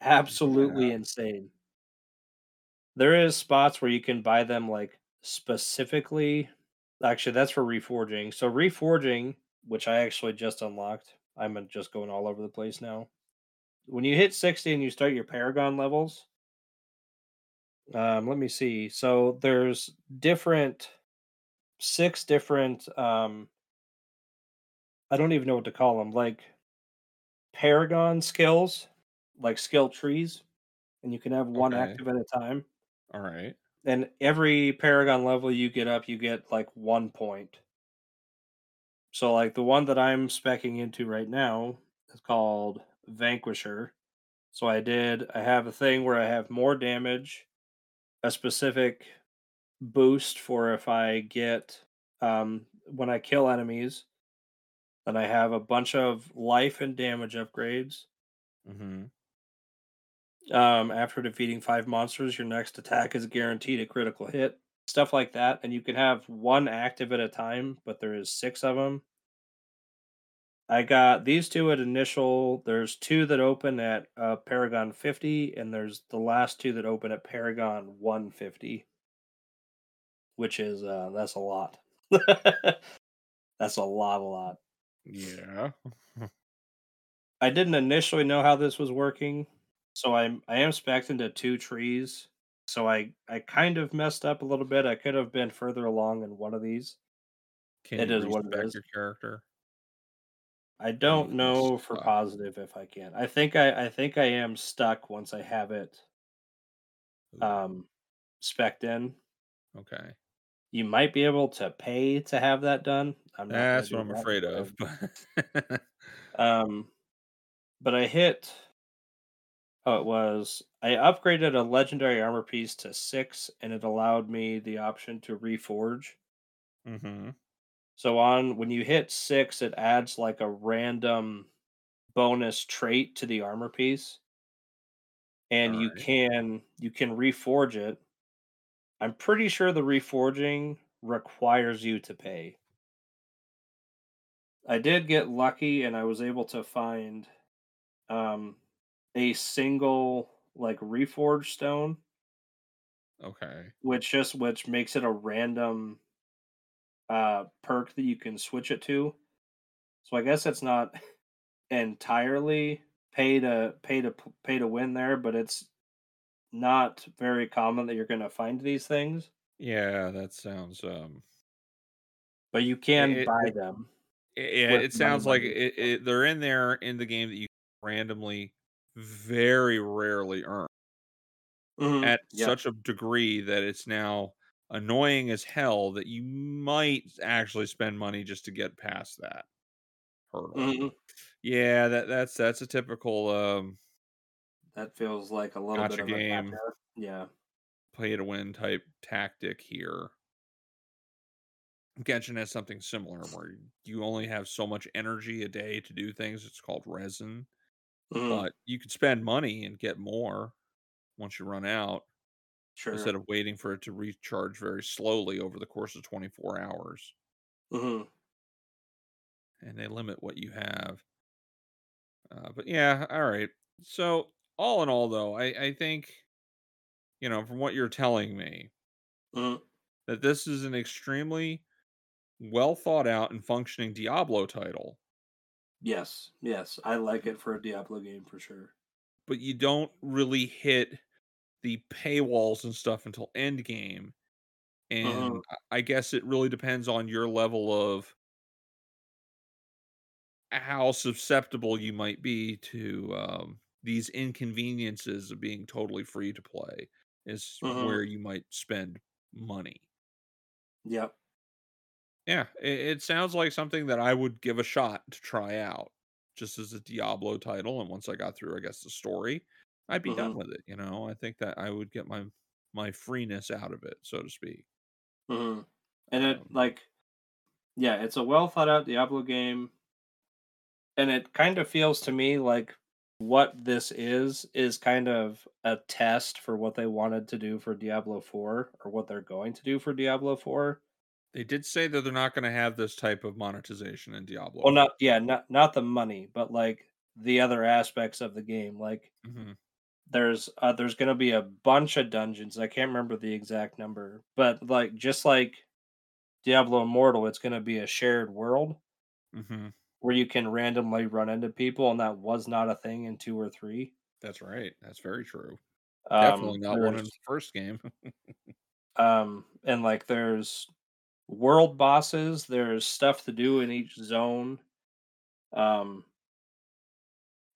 Absolutely insane. There is spots where you can buy them like specifically. Actually that's for reforging. So reforging which i actually just unlocked i'm just going all over the place now when you hit 60 and you start your paragon levels um let me see so there's different six different um i don't even know what to call them like paragon skills like skill trees and you can have one Okay. active at a time All right. and every paragon level you get up you get like one point so like the one that i'm specking into right now is called vanquisher so i did i have a thing where i have more damage a specific boost for if i get um when i kill enemies then i have a bunch of life and damage upgrades Mm-hmm. Um, after defeating five monsters, your next attack is guaranteed a critical hit. Stuff like that, and you can have one active at a time, but there is six of them. I got these two at initial. There's two that open at uh, Paragon 50, and there's the last two that open at Paragon 150, which is uh, that's a lot. [LAUGHS] that's a lot, a lot. Yeah. [LAUGHS] I didn't initially know how this was working, so I'm I am spec'd into two trees. So I I kind of messed up a little bit. I could have been further along in one of these. Can It is what it is. your character? I don't know for positive if I can. I think I I think I am stuck once I have it um spec'd in. okay. You might be able to pay to have that done. I'm not That's what I'm that, afraid but- of. [LAUGHS] Um, but I hit. Oh, it was. I upgraded a legendary armor piece to six, and it allowed me the option to reforge. mm-hmm. So on when you hit six, it adds like a random bonus trait to the armor piece, and you Alright. can you can reforge it. I'm pretty sure the reforging requires you to pay. I did get lucky, and I was able to find um, a single like reforged stone, Okay. which just which makes it a random uh perk that you can switch it to. So I guess it's not [LAUGHS] entirely pay to pay to pay to win there, but it's not very common that you're going to find these things. Yeah, that sounds um But you can it- buy them. i- yeah, With it sounds money like it, it, they're in there in the game that you randomly very rarely earn Mhm, at yeah. such a degree that it's now annoying as hell that you might actually spend money just to get past that hurdle. Mhm. Yeah, that that's that's a typical um That feels like a little Gotcha bit of a game. gotcha. Yeah. pay to win type tactic here. Genshin has something similar where you only have so much energy a day to do things. It's called resin, Mhm. but you can spend money and get more once you run out. Sure. instead of waiting for it to recharge very slowly over the course of 24 hours. hmm And they limit what you have. Uh, but yeah, all right. So all in all, though, I, I think you know from what you're telling me hmm that this is an extremely well thought out and functioning Diablo title, Yes. Yes. I like it for a Diablo game for sure. but you don't really hit the paywalls and stuff until end game. And I I guess it really depends on your level of how susceptible you might be to um, these inconveniences of being totally free to play is hmm where you might spend money. Yep. Yeah, it, it sounds like something that I would give a shot to try out, just as a Diablo title. And once I got through, I guess the story, I'd be done hmm with it. You know, I think that I would get my my freeness out of it, so to speak. hmm And it Um, like yeah, it's a well thought out Diablo game, and it kind of feels to me like what this is is kind of a test for what they wanted to do for Diablo 4 or what they're going to do for Diablo 4. They did say that they're not going to have this type of monetization in Diablo. Well, not yeah, not not the money, but like the other aspects of the game. Like hmm there's uh, there's going to be a bunch of dungeons. I can't remember the exact number, but like just like Diablo Immortal, it's going to be a shared world mm-hmm. where you can randomly run into people, and that was not a thing in two or three. That's right. That's very true. Um, Definitely not one in the first game. [LAUGHS] um, and like there's world bosses. There's stuff to do in each zone. Um,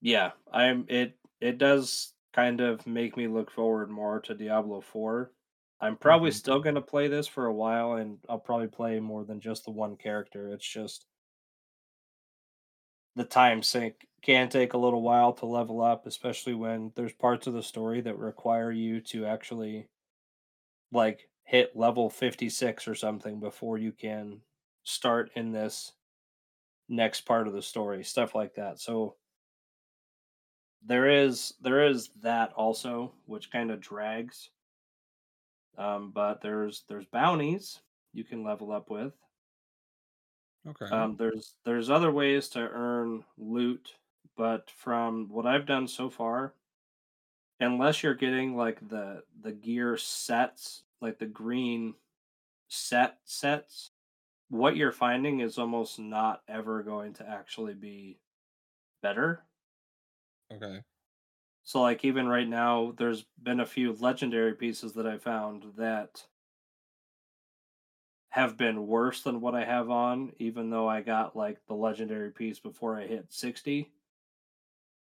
yeah, I'm it. It does kind of make me look forward more to Diablo Four. I'm probably Mhm. still going to play this for a while, and I'll probably play more than just the one character. It's just the time sink can take a little while to level up, especially when there's parts of the story that require you to actually like hit level 56 or something before you can start in this next part of the story, stuff like that. So there is there is that also which kind of drags. Um but there's there's bounties you can level up with. okay. Um, there's there's other ways to earn loot, but from what I've done so far, unless you're getting like the the gear sets, like the green set sets, what you're finding is almost not ever going to actually be better. okay. So like even right now, there's been a few legendary pieces that I found that have been worse than what I have on, even though I got like the legendary piece before I hit 60.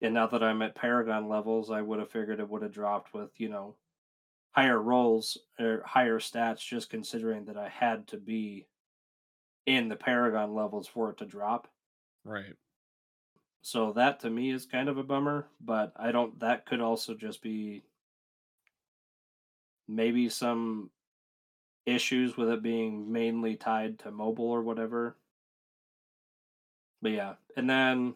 And now that I'm at Paragon levels, I would have figured it would have dropped with, you know, higher rolls or higher stats, just considering that I had to be in the Paragon levels for it to drop. Right. So that to me is kind of a bummer, but I don't, that could also just be maybe some issues with it being mainly tied to mobile or whatever. But yeah, and then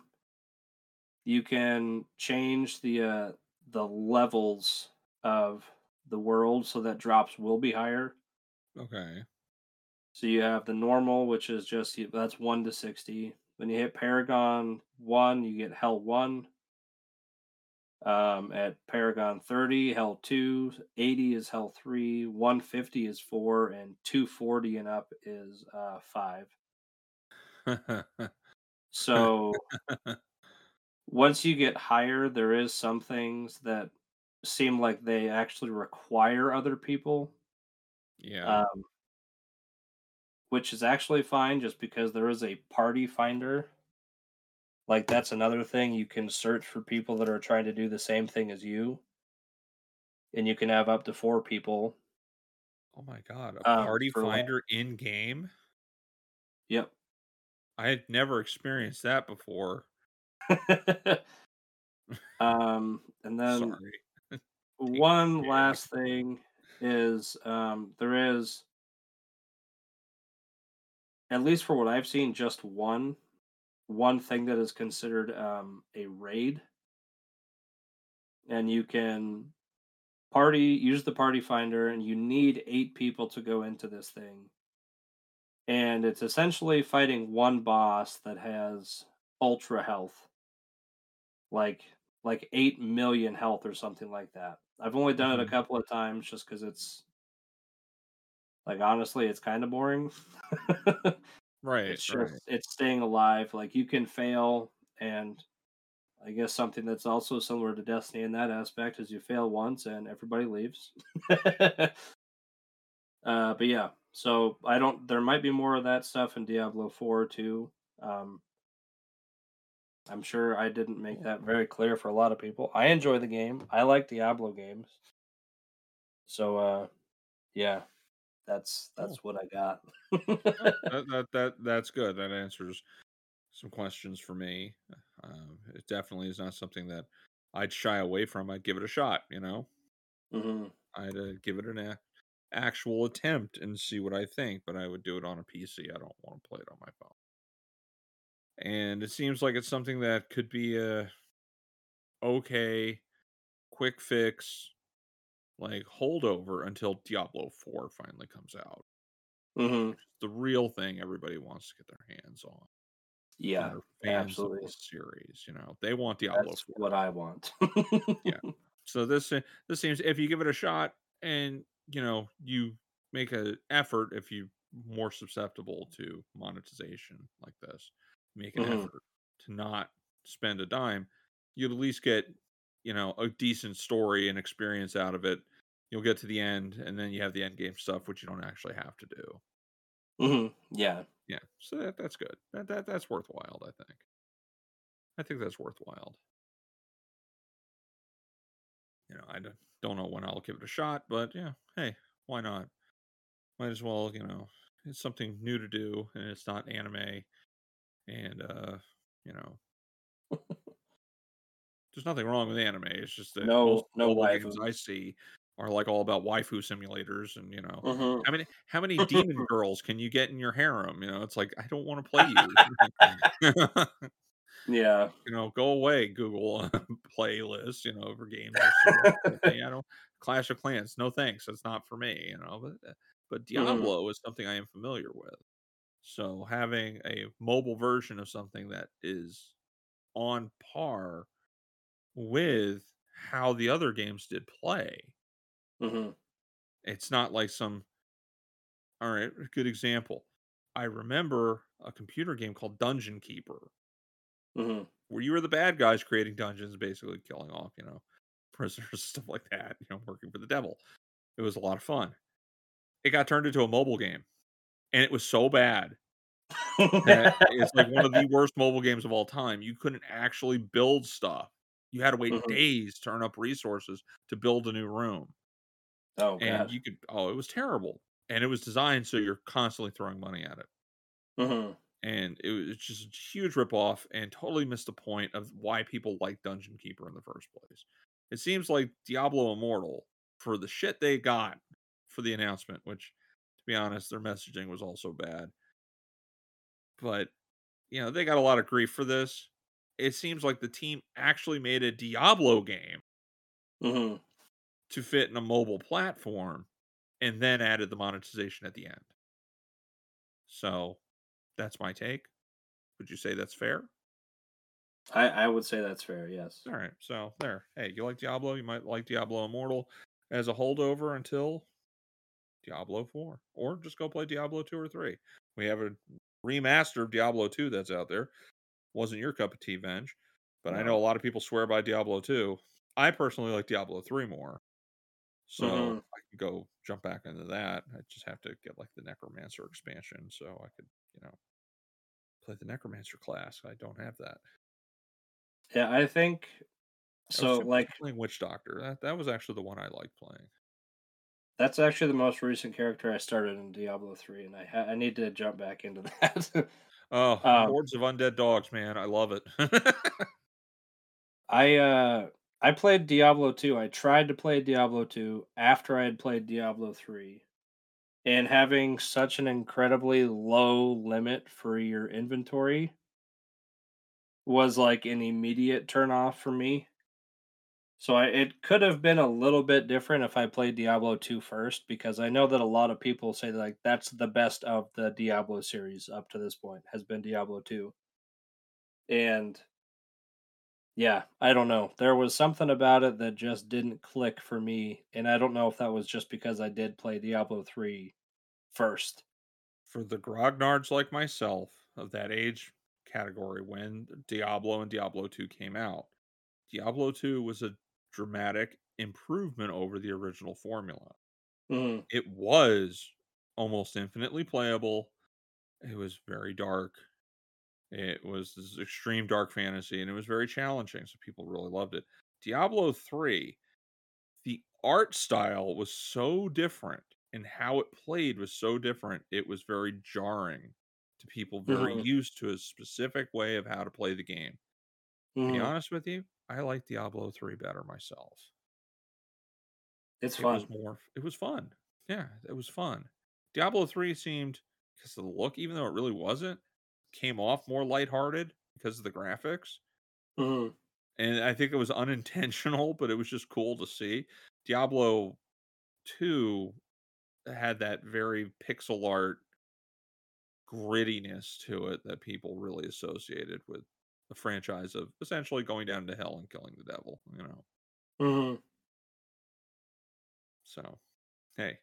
you can change the uh the levels of the world so that drops will be higher. Okay. So you have the normal, which is just that's 1 to 60. When you hit Paragon 1, you get Hell 1. Um, at Paragon 30, Hell 2, 80 is Hell 3, 150 is 4, and 240 and up is uh, 5. [LAUGHS] So once you get higher, there is some things that seem like they actually require other people, yeah. um, which is actually fine just because there is a party finder. Like that's another thing you can search for people that are trying to do the same thing as you, and you can have up to four people. oh my god, a um, party for like- finder in game? Yep. I had never experienced that before. [LAUGHS] [LAUGHS] um, and then Sorry. One last thing is um, there is at least for what i've seen just one one thing that is considered um, a raid. And you can party use the party finder and you need eight people to go into this thing. And it's essentially fighting one boss that has ultra health. Like like 8 million health or something like that i've only done it a Mhm. couple of times just because it's like honestly it's kind of boring [LAUGHS] Right, it's just right. it's staying alive like you can fail and i guess something that's also similar to destiny in that aspect is you fail once and everybody leaves [LAUGHS] Uh, but yeah, so I don't. There might be more of that stuff in Diablo Four too. Um, I'm sure I didn't make that very clear for a lot of people. I enjoy the game. I like Diablo games. So uh, yeah, that's that's what I got. [LAUGHS] That, that that that's good. That answers some questions for me. Um, it definitely is not something that I'd shy away from. I'd give it a shot. You know, hmm I'd uh, give it an a- actual attempt and see what I think. But I would do it on a PC. I don't want to play it on my phone. And it seems like it's something that could be a okay, quick fix, like holdover until Diablo Four finally comes out. Mm-hmm. The real thing everybody wants to get their hands on. Yeah, fans of absolutely. the series. You know, they want Diablo That's 4. what I want. Yeah. [LAUGHS] So this this seems if you give it a shot and you know you make an effort if you more susceptible to monetization like this, make an Mhm. effort to not spend a dime, you'll at least get you know a decent story and experience out of it. You'll get to the end, and then you have the end game stuff, which you don't actually have to do. hmm Yeah. Yeah, so that that's good. That that that's worthwhile. I think. I think that's worthwhile. You know, I don't know when I'll give it a shot, but yeah, hey, why not? Might as well, you know, it's something new to do, and it's not anime, and uh, you know, there's nothing wrong with anime. It's just that most No, no mobile games I see are like all about waifu simulators, and you know, hmm how many how many demon [LAUGHS] girls can you get in your harem? You know, it's like I don't want to play you. [LAUGHS] yeah. you know, go away, Google playlist, you know, for games. I don't Clash of Clans. No thanks. That's not for me, you know. But uh, but hmm Diablo is something I am familiar with. So having a mobile version of something that is on par with how the other games did play. hmm It's not like some all right, a good example. I remember a computer game called Dungeon Keeper hmm where you were the bad guys creating dungeons, basically killing off, you know, [LAUGHS] prisoners, stuff like that, you know, working for the devil. It was a lot of fun. It got turned into a mobile game, and it was so bad that [LAUGHS] it's like one of the worst mobile games of all time. You couldn't actually build stuff. You had to wait Mhm. days to earn up resources to build a new room. Oh And you could oh, it was terrible. And it was designed so you're constantly throwing money at it. Mhm. and it was just a huge ripoff and totally missed the point of why people like Dungeon Keeper in the first place. It seems like Diablo Immortal, for the shit they got for the announcement, which, be honest, their messaging was also bad. But, you know, they got a lot of grief for this. It seems like the team actually made a Diablo game Mhm. to fit in a mobile platform and then added the monetization at the end. So that's my take. Would you say that's fair? I I would say that's fair. Yes. All right, so there. Hey, you like Diablo? You might like Diablo Immortal as a holdover until Diablo 4, or just go play Diablo 2 or 3. We have a remaster of Diablo 2 that's out there. Wasn't your cup of tea, Venge, but I know a lot of people swear by Diablo 2. I personally like Diablo 3 more, so Mhm. I can go jump back into that. I just have to get like the Necromancer expansion, so I could, you know, play the Necromancer class. I don't have that. Yeah, I think so. busy Like playing Witch Doctor. That that was actually the one I liked playing. That's actually the most recent character I started in Diablo three, and I ha- I need to jump back into [LAUGHS] that. Oh, um, hordes of undead dogs, man. I love it. [LAUGHS] I uh I played Diablo two. I tried to play Diablo two after I had played Diablo three, and having such an incredibly low limit for your inventory was like an immediate turn off for me. So I, it could have been a little bit different if I played Diablo 2 first, because I know that a lot of people say like that's the best of the Diablo series up to this point has been Diablo 2. And yeah, I don't know. There was something about it that just didn't click for me, and I don't know if that was just because I did play Diablo 3 first. For the grognards like myself of that age category when Diablo and Diablo 2 came out, Diablo 2 was a dramatic improvement over the original formula. hmm It was almost infinitely playable. It was very dark. It was this extreme dark fantasy and it was very challenging. So people really loved it. Diablo 3, the art style was so different and how it played was so different. It was very jarring to people very hmm used to a specific way of how to play the game. To be honest with you, I like Diablo 3 better myself. It's It was fun. more it was fun. Yeah, it was fun. Diablo 3 seemed because of the look, even though it really wasn't, came off more lighthearted because of the graphics. hmm And I think it was unintentional, [LAUGHS] but it was just cool to see. Diablo 2 had that very pixel art grittiness to it that people really associated with a franchise of essentially going down to hell and killing the devil, you know. hmm So, hey,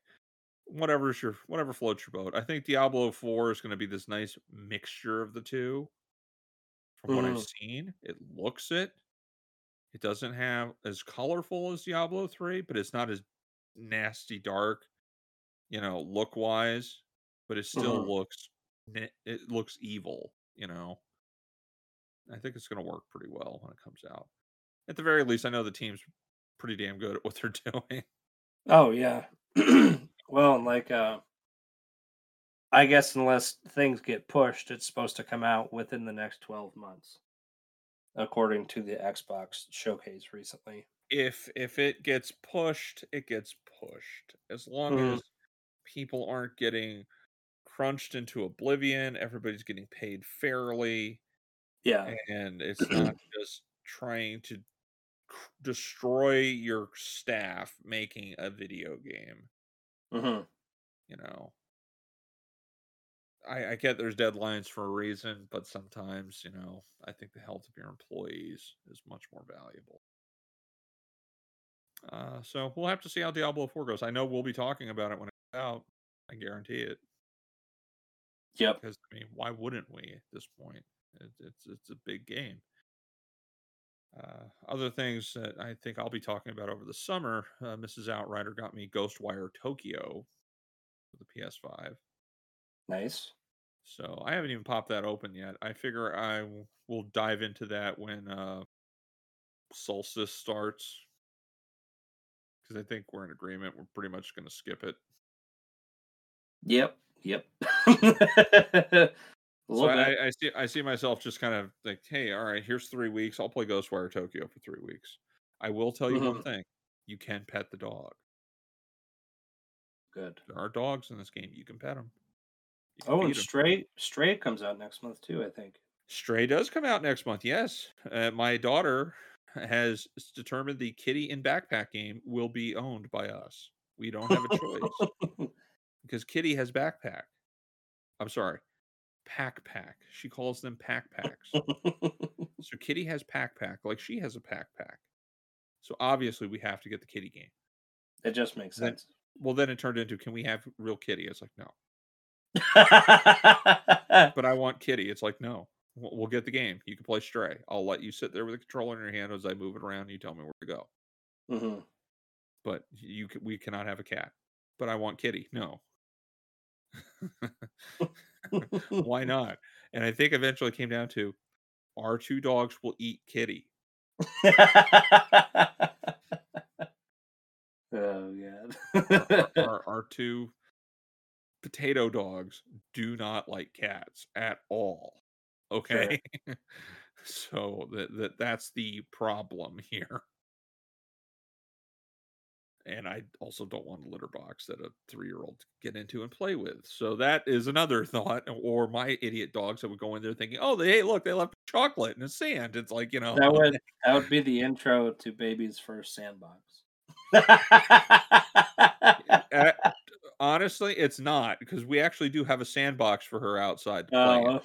whatever's your whatever floats your boat. I think Diablo 4 is going to be this nice mixture of the two. From what I've hmm seen, it looks it. It doesn't have as colorful as Diablo 3, but it's not as nasty dark, you know, look wise, but it still looks it looks evil, you know. I think it's going to work pretty well when it comes out. At the very least, I know the team's pretty damn good at what they're [LAUGHS] doing. Oh yeah. [CLEARS THROAT] well, and like uh, I guess unless things get pushed, it's supposed to come out within the next twelve months, according to the Xbox showcase recently. if if it gets pushed, it gets pushed. As long hmm as people aren't getting crunched into oblivion, everybody's getting paid fairly, Yeah. and it's [CLEARS THROAT] not just trying to destroy your staff making a video game, hmm you know. I, I get there's deadlines for a reason, but sometimes, you know, I think the health of your employees is much more valuable. Uh, so we'll have to see how Diablo 4 goes. I know we'll be talking about it when it's out. I guarantee it. Yep. Because I mean, why wouldn't we at this point? It, it's it's a big game. Uh, other things that I think I'll be talking about over the summer. Uh, Mrs. Outrider got me Ghostwire Tokyo for the PS5. Nice. So I haven't even popped that open yet. I figure I w- will dive into that when uh, Solstice starts. Because I think we're in agreement. We're pretty much going to skip it. Yep. Yep. [LAUGHS] So I. I see I see myself just kind of like, hey, all right, here's three weeks. I'll play Ghostwire Tokyo for three weeks. I will tell you one hmm thing: you can pet the dog. Good. There are dogs in this game. You can pet them. Can Oh, and feed them. Stray Stray comes out next month too. I think. Stray does come out next month. Yes, uh, my daughter has determined the Kitty in Backpack game will be owned by us. We don't have a choice [LAUGHS] because Kitty has backpack. I'm sorry, pack pack. She calls them pack packs. [LAUGHS] So Kitty has pack pack, like she has a pack pack. So obviously we have to get the Kitty game. it just makes sense. well, then it turned into, can we have real Kitty? It's like no, [LAUGHS] but I want Kitty. It's like no, we'll, get the game. You can play Stray. I'll let you sit there with the controller in your hand as I move it around. You tell me where to go. Mm-hmm. But you, we cannot have a cat. But I want Kitty. No, [LAUGHS] [LAUGHS] why not? And I think eventually it came down to our two dogs will eat Kitty. [LAUGHS] oh Our, our, [LAUGHS] our, our two potato dogs do not like cats at all. Okay. so that, that that's the problem here. And I also don't want a litter box that a three year old get into and play with. So that is another [LAUGHS] thought. Or my idiot dogs that would go in there thinking, oh, they hey, look, they left chocolate in the sand. It's like you know That would [LAUGHS] that would be the intro to baby's first sandbox. Uh, [LAUGHS] honestly, it's not because we actually do have a sandbox for her outside. To play oh.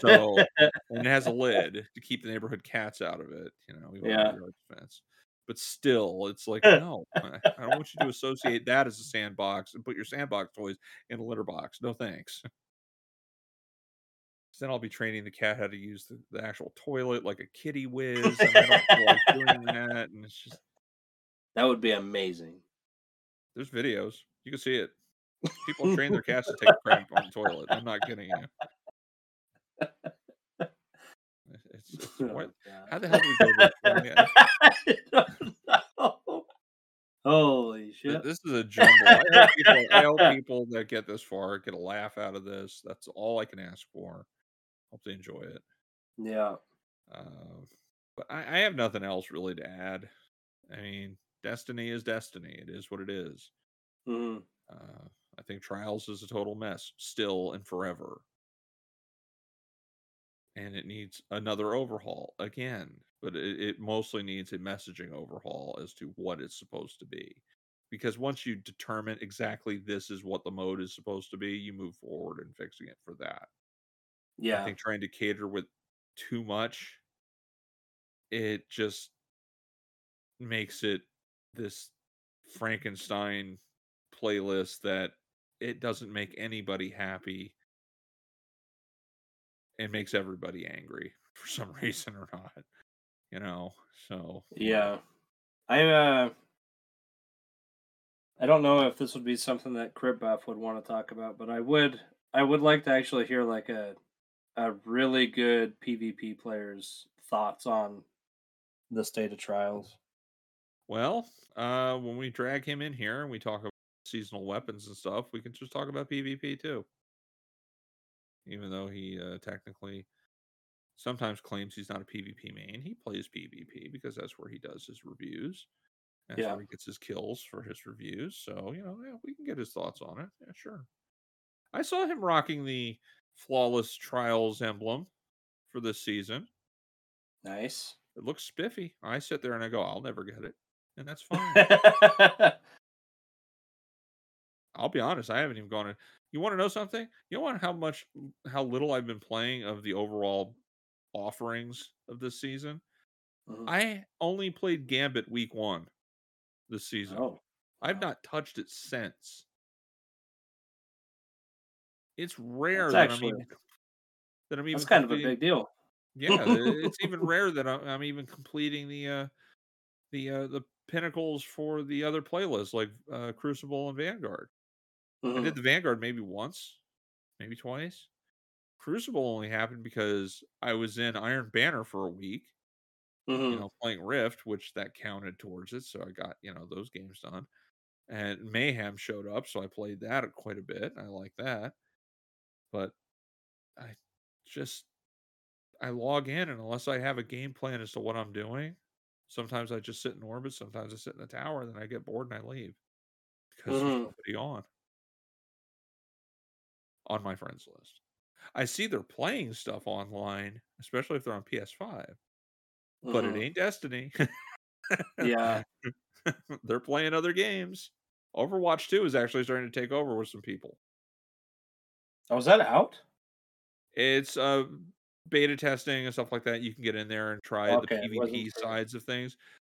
So and it has a lid to keep the neighborhood cats out of it. You know, we want Yeah. fence. But still, it's like [LAUGHS] no, I don't want you to associate that as a sandbox and put your sandbox toys in a litter box. No thanks. Then I'll be training the cat how to use the, the actual toilet like a kitty whiz, and I don't like doing [LAUGHS] that. And it's just that would be amazing. there's videos you can see it. People train their cats to take a crap on the toilet. I'm not kidding you. [LAUGHS] It's what? How the hell did we go this far? [LAUGHS] I don't know. Holy shit! This is a jumble. I hope, people, I hope people that get this far get a laugh out of this. That's all I can ask for. Hope they enjoy it. Yeah. Uh, but I, I have nothing else really to add. I mean, Destiny is Destiny. It is what it is. Mhm. Uh, I think Trials is a total mess, still and forever. And it needs another overhaul again, but it, it mostly needs a messaging overhaul as to what it's supposed to be. Because once you determine exactly this is what the mode is supposed to be, you move forward in fixing it for that. Yeah. I think trying to cater with too much, it just makes it this Frankenstein playlist that it doesn't make anybody happy and makes everybody angry [LAUGHS] for some reason or not. You know, so Yeah. I uh I don't know if this would be something that Crib Buff would want to talk about, but I would I would like to actually hear like a a really good PvP player's thoughts on the state of trials. Well, uh, when we drag him in here and we talk about seasonal weapons and stuff, we can just talk about PvP too. Even though he uh, technically sometimes claims he's not a PvP main, he plays PvP because that's where he does his reviews. That's Yeah. where he gets his kills for his reviews. So, you know, yeah, we can get his thoughts on it. Yeah, sure. I saw him rocking the flawless trials emblem for this season. Nice. It looks spiffy. I sit there and I go, I'll never get it. And that's fine. [LAUGHS] [LAUGHS] I'll be honest, I haven't even gone in. You want to know something? You want how much, how little I've been playing of the overall offerings of this season? Mhm. I only played Gambit week one this season. oh. I've not touched it since. It's rare That's that actually- I'm even that I'm even That's kind of a big deal. Yeah, it's even [LAUGHS] rare that I'm, I'm even completing the uh the uh the pinnacles for the other playlists like uh Crucible and Vanguard. I Mhm. did the Vanguard maybe once, maybe twice. Crucible only happened because I was in Iron Banner for a week, you Mhm. know, playing Rift, which that counted towards it. So I got, you know, those games done. And Mayhem showed up, so I played that quite a bit. I like that. But I just I log in and unless I have a game plan as to what I'm doing, sometimes I just sit in orbit, sometimes I sit in the tower, and then I get bored and I leave. Because there's Mhm. nobody on on my friends list. I see they're playing stuff online, especially if they're on PS5, but it Mhm. ain't Destiny. Yeah. [LAUGHS] they're playing other games. Overwatch 2 is actually starting to take over with some people. Oh, is that out? It's uh beta testing and stuff like that. You can get in there and try Okay, the PvP sides of things.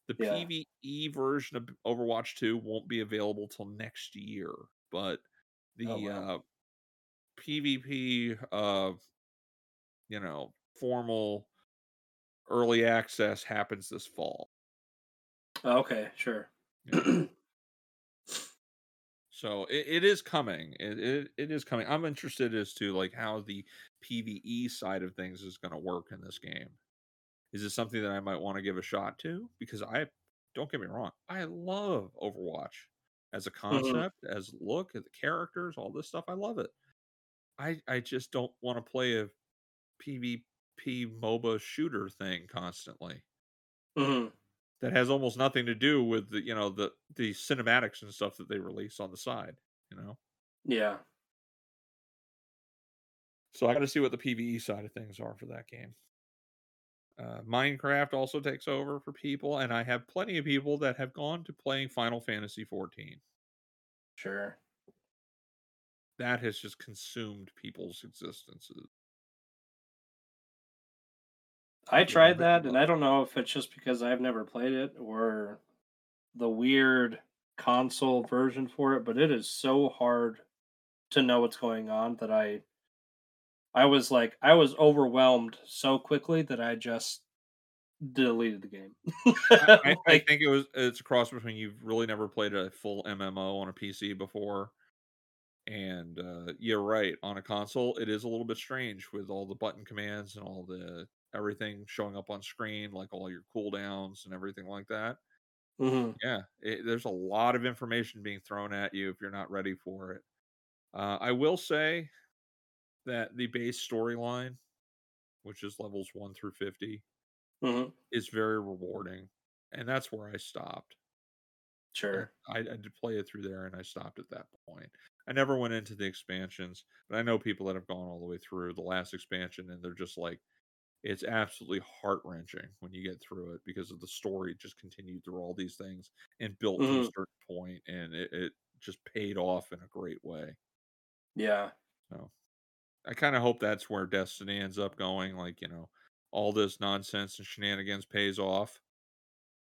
The Yeah. PvE version of Overwatch 2 won't be available till next year, but the Oh, wow. uh PvP uh you know, formal early access happens this fall. Okay, sure. Yeah. [CLEARS THROAT] So it, it is coming. It, it it is coming. I'm interested as to like how the PVE side of things is going to work in this game. Is it something that I might want to give a shot to? Because I don't get me wrong, I love Overwatch as a concept, as look at the characters, all this stuff. I love it. I I just don't want to play a PvP MOBA shooter thing constantly Mhm. that has almost nothing to do with the you know the the cinematics and stuff that they release on the side you know Yeah. so i got to see what the pve side of things are for that game Uh, Minecraft also takes over for people, and I have plenty of people that have gone to playing Final Fantasy 14. Sure. That has just consumed people's existences. I tried that, and I don't know if it's just because I've never played it or the weird console version for it, but it is so hard to know what's going on that I I was like I was overwhelmed so quickly that I just deleted the game. I, I [LAUGHS] think it was it's a cross between you've really never played a full MMO on a PC before, and uh, you're right on a console it is a little bit strange with all the button commands and all the everything showing up on screen, like all your cooldowns and everything like that. mhm, Yeah, it, there's a lot of information being thrown at you if you're not ready for it. Uh, I will say that the base storyline, which is levels one through fifty, mhm, is very rewarding, and that's where I stopped. sure. I, I did play it through there, and I stopped at that point. I never went into the expansions, but I know people that have gone all the way through the last expansion, and they're just like, it's absolutely heart wrenching when you get through it because of the story just continued through all these things and built to a Mhm. certain point, and it, it just paid off in a great way. Yeah. So I kind of hope that's where Destiny ends up going. Like, you know, all this nonsense and shenanigans pays off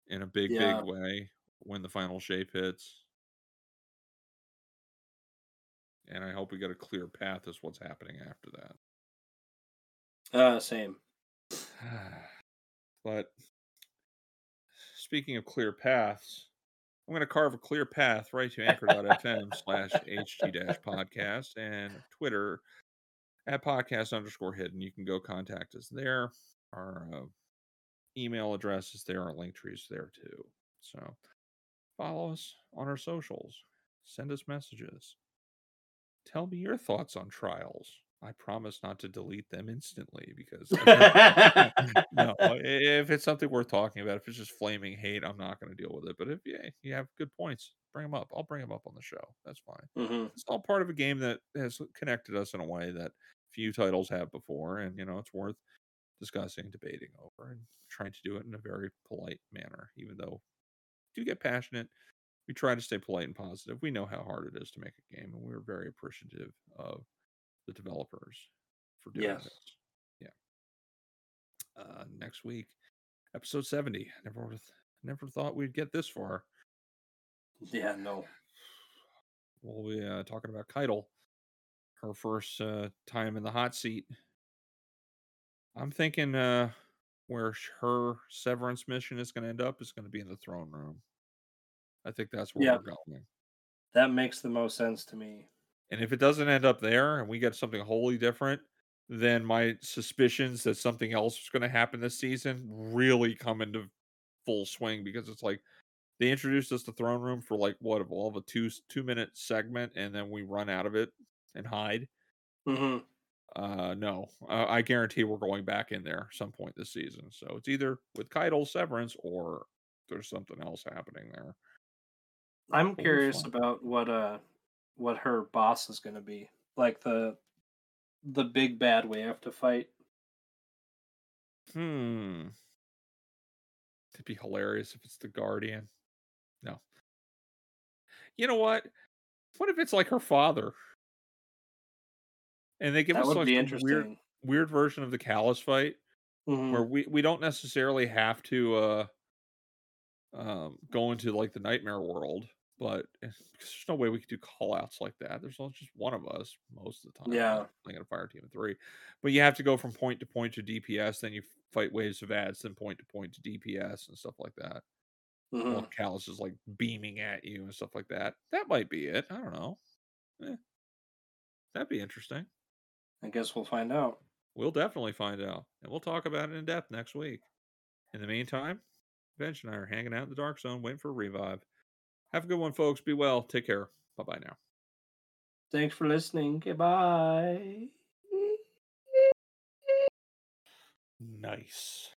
in a big, Yeah. big way when the final shape hits. And I hope we get a clear path as what's happening after that. Uh same. [SIGHS] but speaking of clear paths, I'm going to carve a clear path right to anchor.fm [LAUGHS] slash HG dash podcast and Twitter at podcast underscore hidden. You can go contact us there. Our uh, email address is there. Our link tree is there too. So follow us on our socials. Send us messages. Tell me your thoughts on trials. I promise not to delete them instantly because [LAUGHS] [LAUGHS] no, if it's something worth talking about, if it's just flaming hate, I'm not going to deal with it. But if yeah, you have good points, bring them up. I'll bring them up on the show. That's fine. hmm It's all part of a game that has connected us in a way that few titles have before, and you know it's worth discussing, debating over, and trying to do it in a very polite manner. Even though do get passionate, we try to stay polite and positive. We know how hard it is to make a game, and we're very appreciative of the developers for doing Yes. this. Yeah. Uh, next week, episode seventy. Never would never thought we'd get this far. Yeah, no. We'll be uh, talking about Caiatl, her first uh, time in the hot seat. I'm thinking uh, where her severance mission is going to end up is going to be in the throne room. I think that's where Yeah. we're going. That makes the most sense to me. And if it doesn't end up there and we get something wholly different, then my suspicions that something else is going to happen this season really come into full swing because it's like they introduced us to throne room for like what of all of a two two minute segment and then we run out of it and hide. hmm Uh, no, uh, I guarantee we're going back in there some point this season. So it's either with Caiatl severance or there's something else happening there. I'm curious about what uh what her boss is going to be. Like the the big bad we have to fight. Hmm. It'd be hilarious if it's the Guardian. No. You know what? What if it's like her father? And they give that us like interesting. weird weird version of the Calus fight Mhm. where we, we don't necessarily have to uh um go into like the nightmare world, but eh, there's no way we could do call outs like that. There's only just one of us most of the time. Yeah. Playing a fire team of three. But you have to go from point to point to DPS, then you fight waves of ads, then point to point to DPS and stuff like that. Mhm. While Calus is like beaming at you and stuff like that. That might be it. I don't know. Eh. That'd be interesting. I guess we'll find out. We'll definitely find out. And we'll talk about it in depth next week. In the meantime, Bench and I are hanging out in the dark zone waiting for a revive. Have a good one, folks. Be well. Take care. Bye bye now. Thanks for listening. Goodbye. Nice.